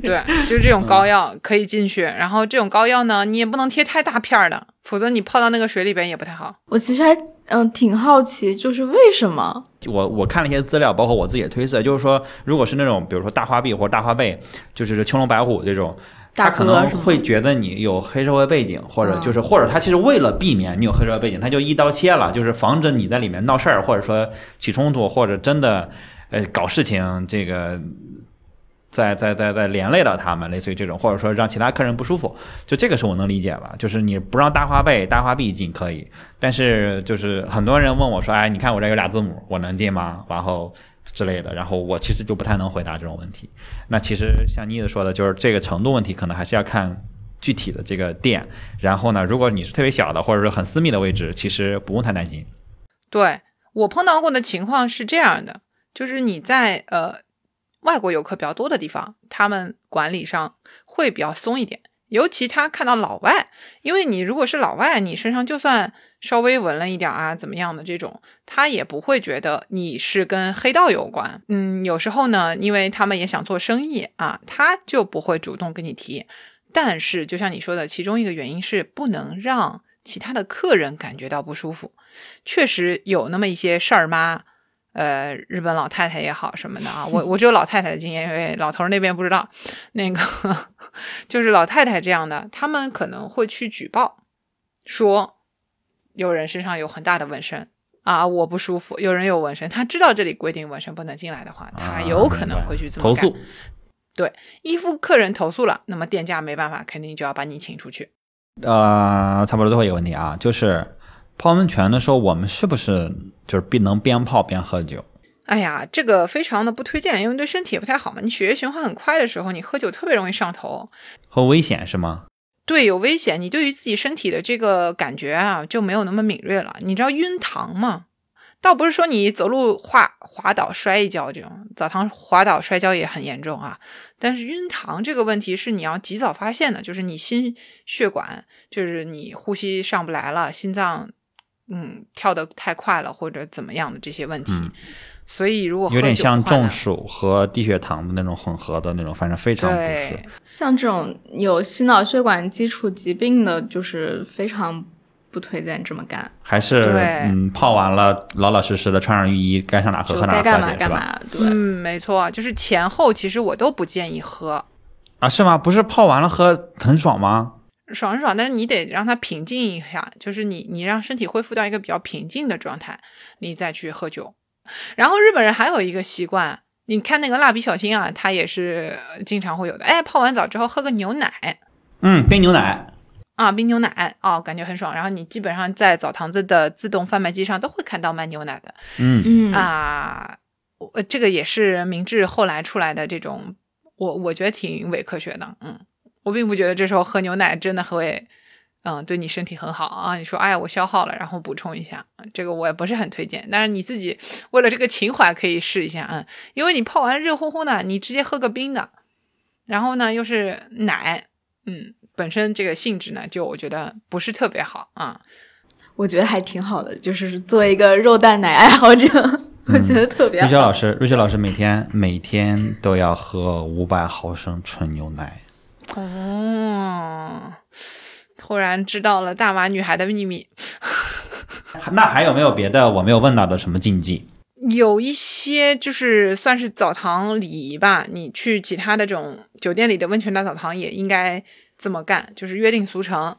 对，就是这种膏药可以进去，然后这种膏药呢，你也不能贴太大片儿的，否则你泡到那个水里边也不太好。我其实还嗯挺好奇，就是为什么？我我看了一些资料，包括我自己的推测，就是说，如果是那种比如说大花臂或者大花背，就是青龙白虎这种，他可能会觉得你有黑社会背景，或者就是或者他其实为了避免你有黑社会背景，他就一刀切了，就是防止你在里面闹事儿，或者说起冲突，或者真的呃搞事情这个。在在在在连累到他们，类似于这种，或者说让其他客人不舒服，就这个是我能理解吧。就是你不让大花背、大花臂进可以，但是就是很多人问我说：“哎，你看我这有俩字母，我能进吗？”然后之类的，然后我其实就不太能回答这种问题。那其实像妮子说的，就是这个程度问题，可能还是要看具体的这个店。然后呢，如果你是特别小的，或者是很私密的位置，其实不用太担心。对我碰到过的情况是这样的，就是你在呃。外国游客比较多的地方，他们管理上会比较松一点。尤其他看到老外，因为你如果是老外，你身上就算稍微纹了一点啊，怎么样的这种，他也不会觉得你是跟黑道有关。嗯，有时候呢，因为他们也想做生意啊，他就不会主动跟你提。但是，就像你说的，其中一个原因是不能让其他的客人感觉到不舒服。确实有那么一些事儿妈。呃，日本老太太也好什么的啊，我我只有老太太的经验，因为老头那边不知道。那个 (laughs) 就是老太太这样的，他们可能会去举报，说有人身上有很大的纹身啊，我不舒服。有人有纹身，他知道这里规定纹身不能进来的话，他有可能会去这么投诉。对，依附客人投诉了，那么店家没办法，肯定就要把你请出去。呃，差不多最后一个问题啊，就是。泡温泉的时候，我们是不是就是边能边泡边喝酒？哎呀，这个非常的不推荐，因为对身体也不太好嘛。你血液循环很快的时候，你喝酒特别容易上头，很危险是吗？对，有危险。你对于自己身体的这个感觉啊，就没有那么敏锐了。你知道晕糖吗？倒不是说你走路滑滑倒摔一跤这种，澡堂滑倒摔跤也很严重啊。但是晕糖这个问题是你要及早发现的，就是你心血管，就是你呼吸上不来了，心脏嗯跳得太快了或者怎么样的这些问题。所以如果有点像中暑和低血糖的那种混合的那种，反正非常不适。像这种有心脑血管基础疾病的，就是非常。不推荐这么干，还是嗯，泡完了老老实实的穿上浴衣，该上哪喝喝哪该，干嘛干嘛。对，嗯，没错，就是前后其实我都不建议喝啊，是吗？不是泡完了喝很爽吗？爽是爽，但是你得让它平静一下，就是你你让身体恢复到一个比较平静的状态，你再去喝酒。然后日本人还有一个习惯，你看那个蜡笔小新啊，他也是经常会有的，哎，泡完澡之后喝个牛奶，嗯，冰牛奶。啊，冰牛奶哦，感觉很爽。然后你基本上在澡堂子的自动贩卖机上都会看到卖牛奶的。嗯嗯啊，我这个也是明治后来出来的这种，我我觉得挺伪科学的。嗯，我并不觉得这时候喝牛奶真的会，嗯，对你身体很好啊。你说，哎呀，我消耗了，然后补充一下，这个我也不是很推荐。但是你自己为了这个情怀可以试一下，嗯，因为你泡完热乎乎的，你直接喝个冰的，然后呢又是奶，嗯。本身这个性质呢，就我觉得不是特别好啊。我觉得还挺好的，就是作为一个肉蛋奶爱好者，我觉得特别。瑞雪老师，瑞雪老师每天每天都要喝五百毫升纯牛奶。哦，突然知道了大码女孩的秘密。(laughs) 那还有没有别的我没有问到的什么禁忌？有一些就是算是澡堂礼仪吧。你去其他的这种酒店里的温泉大澡堂也应该。这么干就是约定俗成，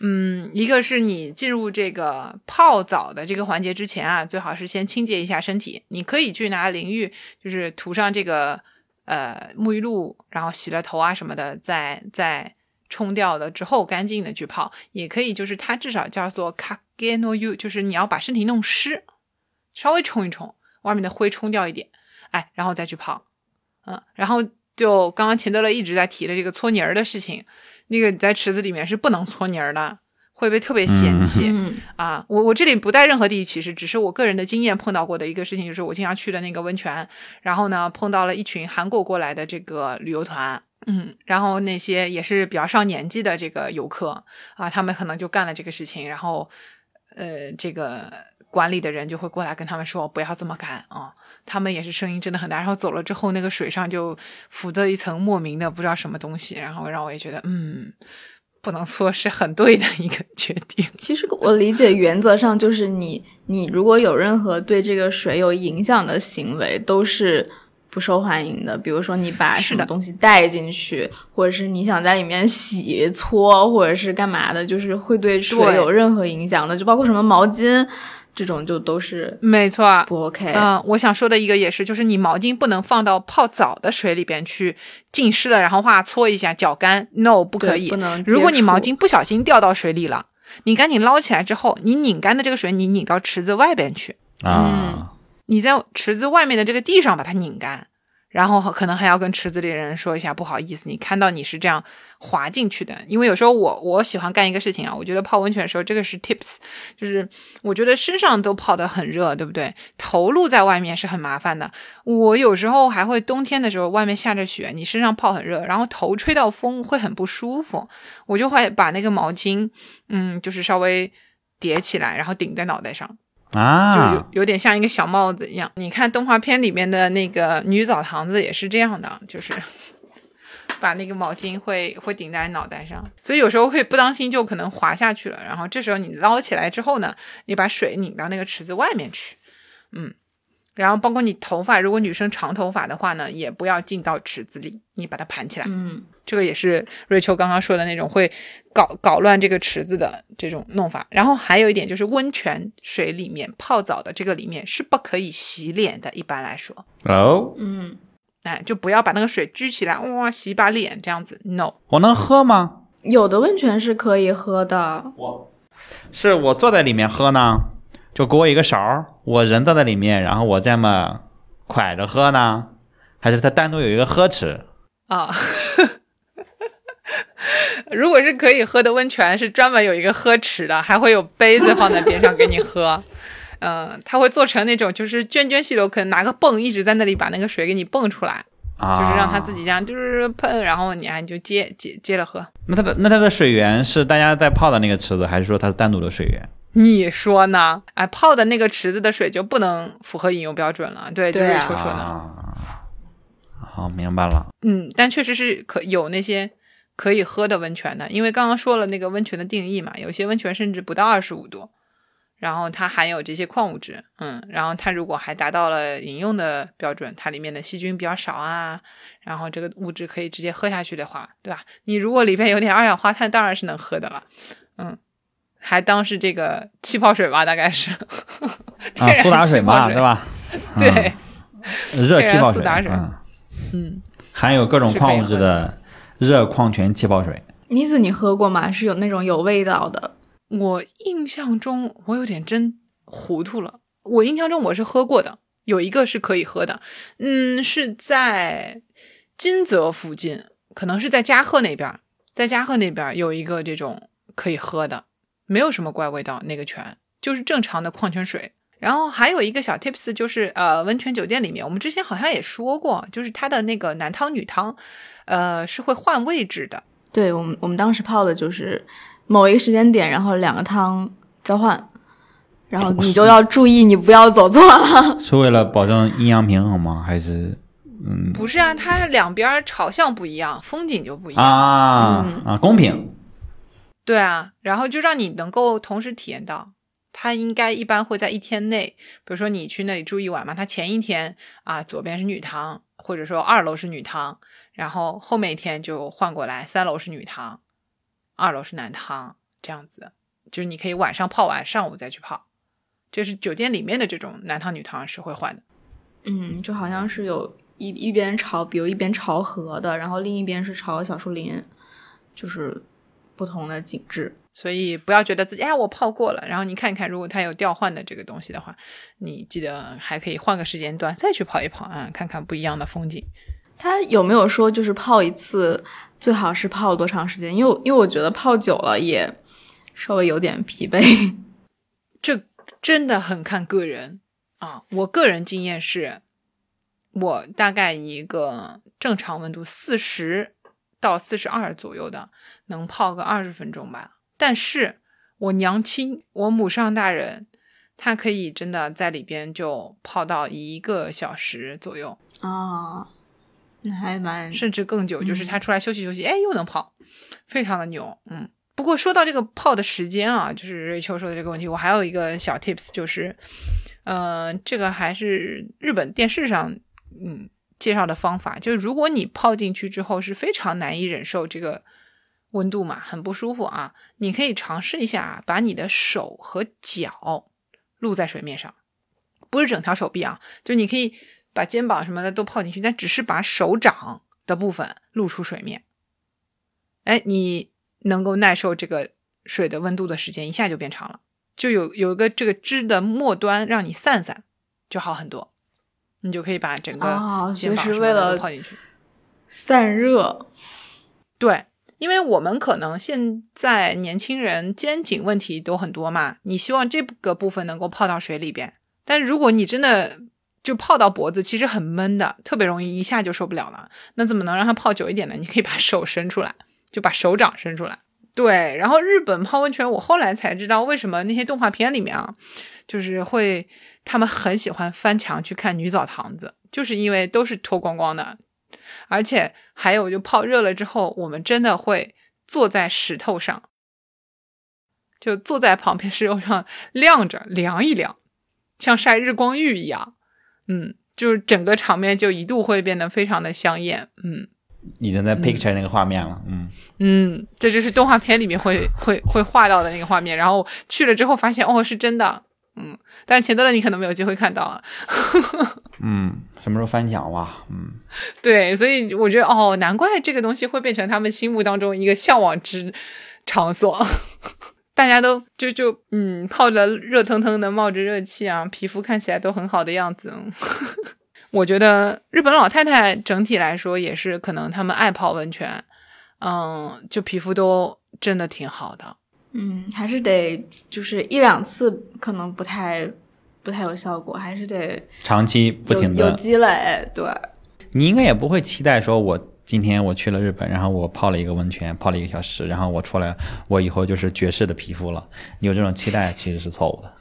嗯，一个是你进入这个泡澡的这个环节之前啊，最好是先清洁一下身体。你可以去拿淋浴，就是涂上这个呃沐浴露，然后洗了头啊什么的，再再冲掉了之后干净的去泡。也可以，就是它至少叫做 k a g e no you，就是你要把身体弄湿，稍微冲一冲，外面的灰冲掉一点，哎，然后再去泡。嗯，然后就刚刚钱德勒一直在提的这个搓泥儿的事情。那个你在池子里面是不能搓泥儿的，会被特别嫌弃啊！我我这里不带任何地域歧视，只是我个人的经验碰到过的一个事情，就是我经常去的那个温泉，然后呢碰到了一群韩国过来的这个旅游团，嗯，然后那些也是比较上年纪的这个游客啊，他们可能就干了这个事情，然后呃这个。管理的人就会过来跟他们说不要这么干啊，他们也是声音真的很大。然后走了之后，那个水上就浮着一层莫名的不知道什么东西，然后让我也觉得嗯，不能错是很对的一个 (laughs) 决定。其实我理解原则上就是你你如果有任何对这个水有影响的行为，都是不受欢迎的。比如说你把什么东西带进去，或者是你想在里面洗搓，或者是干嘛的，就是会对水有任何影响的，就包括什么毛巾。这种就都是没错，不 OK。嗯，我想说的一个也是，就是你毛巾不能放到泡澡的水里边去浸湿了，然后哇搓一下搅干，no 不可以。不能。如果你毛巾不小心掉到水里了，你赶紧捞起来之后，你拧干的这个水你拧到池子外边去啊。你在池子外面的这个地上把它拧干。然后可能还要跟池子里的人说一下，不好意思，你看到你是这样滑进去的。因为有时候我我喜欢干一个事情啊，我觉得泡温泉的时候，这个是 tips，就是我觉得身上都泡得很热，对不对？头露在外面是很麻烦的。我有时候还会冬天的时候，外面下着雪，你身上泡很热，然后头吹到风会很不舒服，我就会把那个毛巾，嗯，就是稍微叠起来，然后顶在脑袋上。啊，就有有点像一个小帽子一样。你看动画片里面的那个女澡堂子也是这样的，就是 (laughs) 把那个毛巾会会顶在脑袋上，所以有时候会不当心就可能滑下去了。然后这时候你捞起来之后呢，你把水拧到那个池子外面去，嗯。然后包括你头发，如果女生长头发的话呢，也不要进到池子里，你把它盘起来。嗯，这个也是瑞秋刚刚说的那种会搞搞乱这个池子的这种弄法。然后还有一点就是温泉水里面泡澡的这个里面是不可以洗脸的，一般来说。哦，嗯，哎，就不要把那个水举起来，哇，洗把脸这样子。No，我能喝吗？有的温泉是可以喝的。我是我坐在里面喝呢。就给我一个勺，我人在那里面，然后我这么蒯着喝呢，还是他单独有一个喝池啊？(laughs) 如果是可以喝的温泉，是专门有一个喝池的，还会有杯子放在边上给你喝。嗯，(laughs) 它会做成那种就是涓涓细流，可能拿个泵一直在那里把那个水给你泵出来，啊，就是让它自己这样就是喷，然后你啊你就接接接着喝。那它的那它的水源是大家在泡的那个池子，还是说它是单独的水源？你说呢？哎，泡的那个池子的水就不能符合饮用标准了。对，就是对啊秋说的。啊，好，明白了。嗯，但确实是可有那些可以喝的温泉的，因为刚刚说了那个温泉的定义嘛，有些温泉甚至不到二十五度，然后它含有这些矿物质，嗯，然后它如果还达到了饮用的标准，它里面的细菌比较少啊，然后这个物质可以直接喝下去的话，对吧？你如果里边有点二氧化碳，当然是能喝的了，嗯，还当是这个气泡水吧，大概是 (laughs) 啊，苏打水嘛，对吧？吧？(laughs) 对，嗯，热气泡水，苏打水嗯，嗯，含有各种矿物质的热矿泉气泡水。妮子，你喝过吗？是有那种有味道的。我印象中我有点真糊涂了。我印象中我是喝过的，有一个是可以喝的，嗯，是在金泽附近，可能是在加贺那边，在加贺那边有一个这种可以喝的，没有什么怪味道，那个泉就是正常的矿泉水。然后还有一个小 tips 就是，呃，温泉酒店里面，我们之前好像也说过，就是它的那个男汤女汤，呃，是会换位置的。对我们，我们当时泡的就是某一个时间点，然后两个汤交换，然后你就要注意，你不要走错了。(laughs) 是为了保证阴阳平衡吗？还是嗯不是啊，它两边朝向不一样，风景就不一样。啊嗯啊公平？对啊，然后就让你能够同时体验到。它应该一般会在一天内，比如说你去那里住一晚嘛，它前一天啊左边是女汤，或者说二楼是女汤，然后后面一天就换过来，三楼是女汤，二楼是男汤，这样子，就是你可以晚上泡完，上午再去泡。就是酒店里面的这种男汤女汤是会换的。嗯，就好像是有一一边朝，比如一边朝河的，然后另一边是朝小树林，就是不同的景致。所以不要觉得自己哎我泡过了，然后你看一看，如果它有调换的这个东西的话，你记得还可以换个时间段再去泡一泡啊，看看不一样的风景。它有没有说就是泡一次最好是泡多长时间？因为因为我觉得泡久了也稍微有点疲惫。这真的很看个人啊，我个人经验是，我大概一个正常温度四十到四十二左右的，能泡个二十分钟吧。但是我娘亲，我母上大人，她可以真的在里边就泡到一个小时左右。啊，那还蛮甚至更久，就是她出来休息休息，哎，又能泡，非常的牛，嗯。不过说到这个泡的时间啊，就是瑞秋说的这个问题，我还有一个小 tips，就是，呃，这个还是日本电视上嗯介绍的方法，就是如果你泡进去之后是非常难以忍受这个温度嘛，很不舒服啊，你可以尝试一下，把你的手和脚露在水面上，不是整条手臂啊，就你可以把肩膀什么的都泡进去，但只是把手掌的部分露出水面。哎，你能够耐受这个水的温度的时间一下就变长了，就有有一个这个枝的末端让你散散，就好很多。你就可以把整个哦肩膀就是什么的为了都泡进去。散热。对，因为我们可能现在年轻人肩颈问题都很多嘛，你希望这个部分能够泡到水里边，但如果你真的就泡到脖子，其实很闷的，特别容易一下就受不了了。那怎么能让它泡久一点呢？你可以把手伸出来，就把手掌伸出来。对，然后日本泡温泉，我后来才知道为什么那些动画片里面啊，就是会他们很喜欢翻墙去看女澡堂子，就是因为都是脱光光的，而且还有就泡热了之后，我们真的会坐在石头上，就坐在旁边石头上晾着凉一凉，像晒日光浴一样，嗯，就是整个场面就一度会变得非常的香艳，嗯。已经在 picture 那个画面了，嗯，嗯，这就是动画片里面会会会画到的那个画面，然后去了之后发现哦是真的，嗯，但是钱德勒你可能没有机会看到啊，(laughs) 嗯，什么时候翻墙哇？嗯，对，所以我觉得哦，难怪这个东西会变成他们心目当中一个向往之场所，(laughs) 大家都就就嗯泡着热腾腾的，冒着热气啊，皮肤看起来都很好的样子。(laughs) 我觉得日本老太太整体来说也是可能他们爱泡温泉，嗯，就皮肤都真的挺好的。嗯，还是得就是一两次可能不太不太有效果，还是得长期不停的，有积累。对，你应该也不会期待说，我今天我去了日本，然后我泡了一个温泉，泡了一个小时，然后我出来，我以后就是绝世的皮肤了。你有这种期待其实是错误的。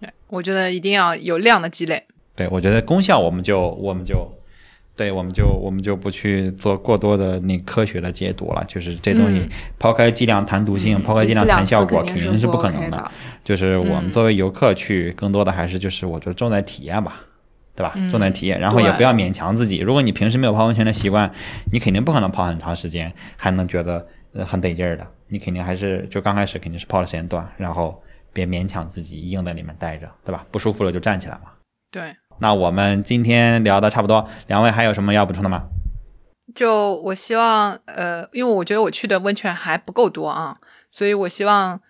对，我觉得一定要有量的积累。对，我觉得功效我们就我们就，对，我们就我们就不去做过多的那科学的解读了。就是这东西嗯抛开剂量谈毒性，抛开剂量谈效果，肯肯定是不不可能的。的。就是我们嗯作为游客去，更多的还是就是我觉得重在体验吧，对吧？重在体验，然后也不要勉强自己。如果你平时没有泡温泉的习惯，你肯定不可能泡很长时间，还能觉得呃很得劲儿的。你肯定还是就刚开始肯定是泡的时间短，然后别勉强自己硬在里面待着，对吧？不舒服了就站起来嘛。对，那我们今天聊的差不多，两位还有什么要补充的吗？就我希望，呃，因为我觉得我去的温泉还不够多啊，所以我希望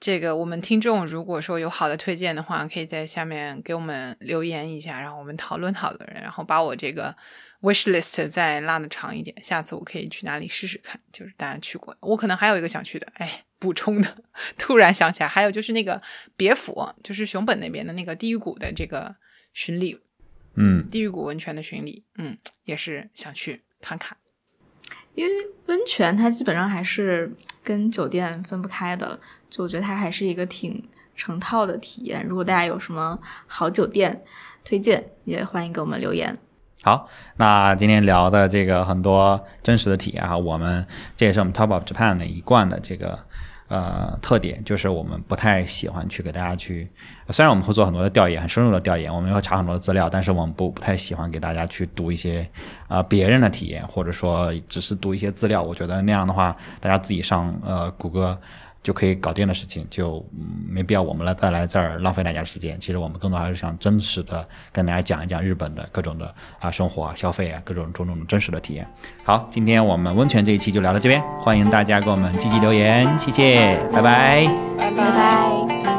这个我们听众如果说有好的推荐的话，可以在下面给我们留言一下，然后我们讨论讨论，然后把我这个 wish list 再拉的长一点，下次我可以去哪里试试看，就是大家去过，我可能还有一个想去的，哎，补充的，突然想起来，还有就是那个别府，就是熊本那边的那个地狱谷的这个巡礼，嗯，地狱谷温泉的巡礼，嗯，也是想去看看。因为温泉它基本上还是跟酒店分不开的，就我觉得它还是一个挺成套的体验。如果大家有什么好酒店推荐，也欢迎给我们留言。好，那今天聊的这个很多真实的体验啊，我们这也是我们 Top of Japan 的一贯的这个呃特点，就是我们不太喜欢去给大家去，虽然我们会做很多的调研，很深入的调研，我们会查很多的资料，但是我们不不太喜欢给大家去读一些啊、别人的体验，或者说只是读一些资料，我觉得那样的话，大家自己上呃谷歌。就可以搞定的事情，就没必要我们来再来这儿浪费大家时间。其实我们更多还是想真实的跟大家讲一讲日本的各种的啊生活啊、消费啊各种种种的真实的体验。好，今天我们温泉这一期就聊到这边，欢迎大家给我们积极留言，谢谢，拜。拜拜拜。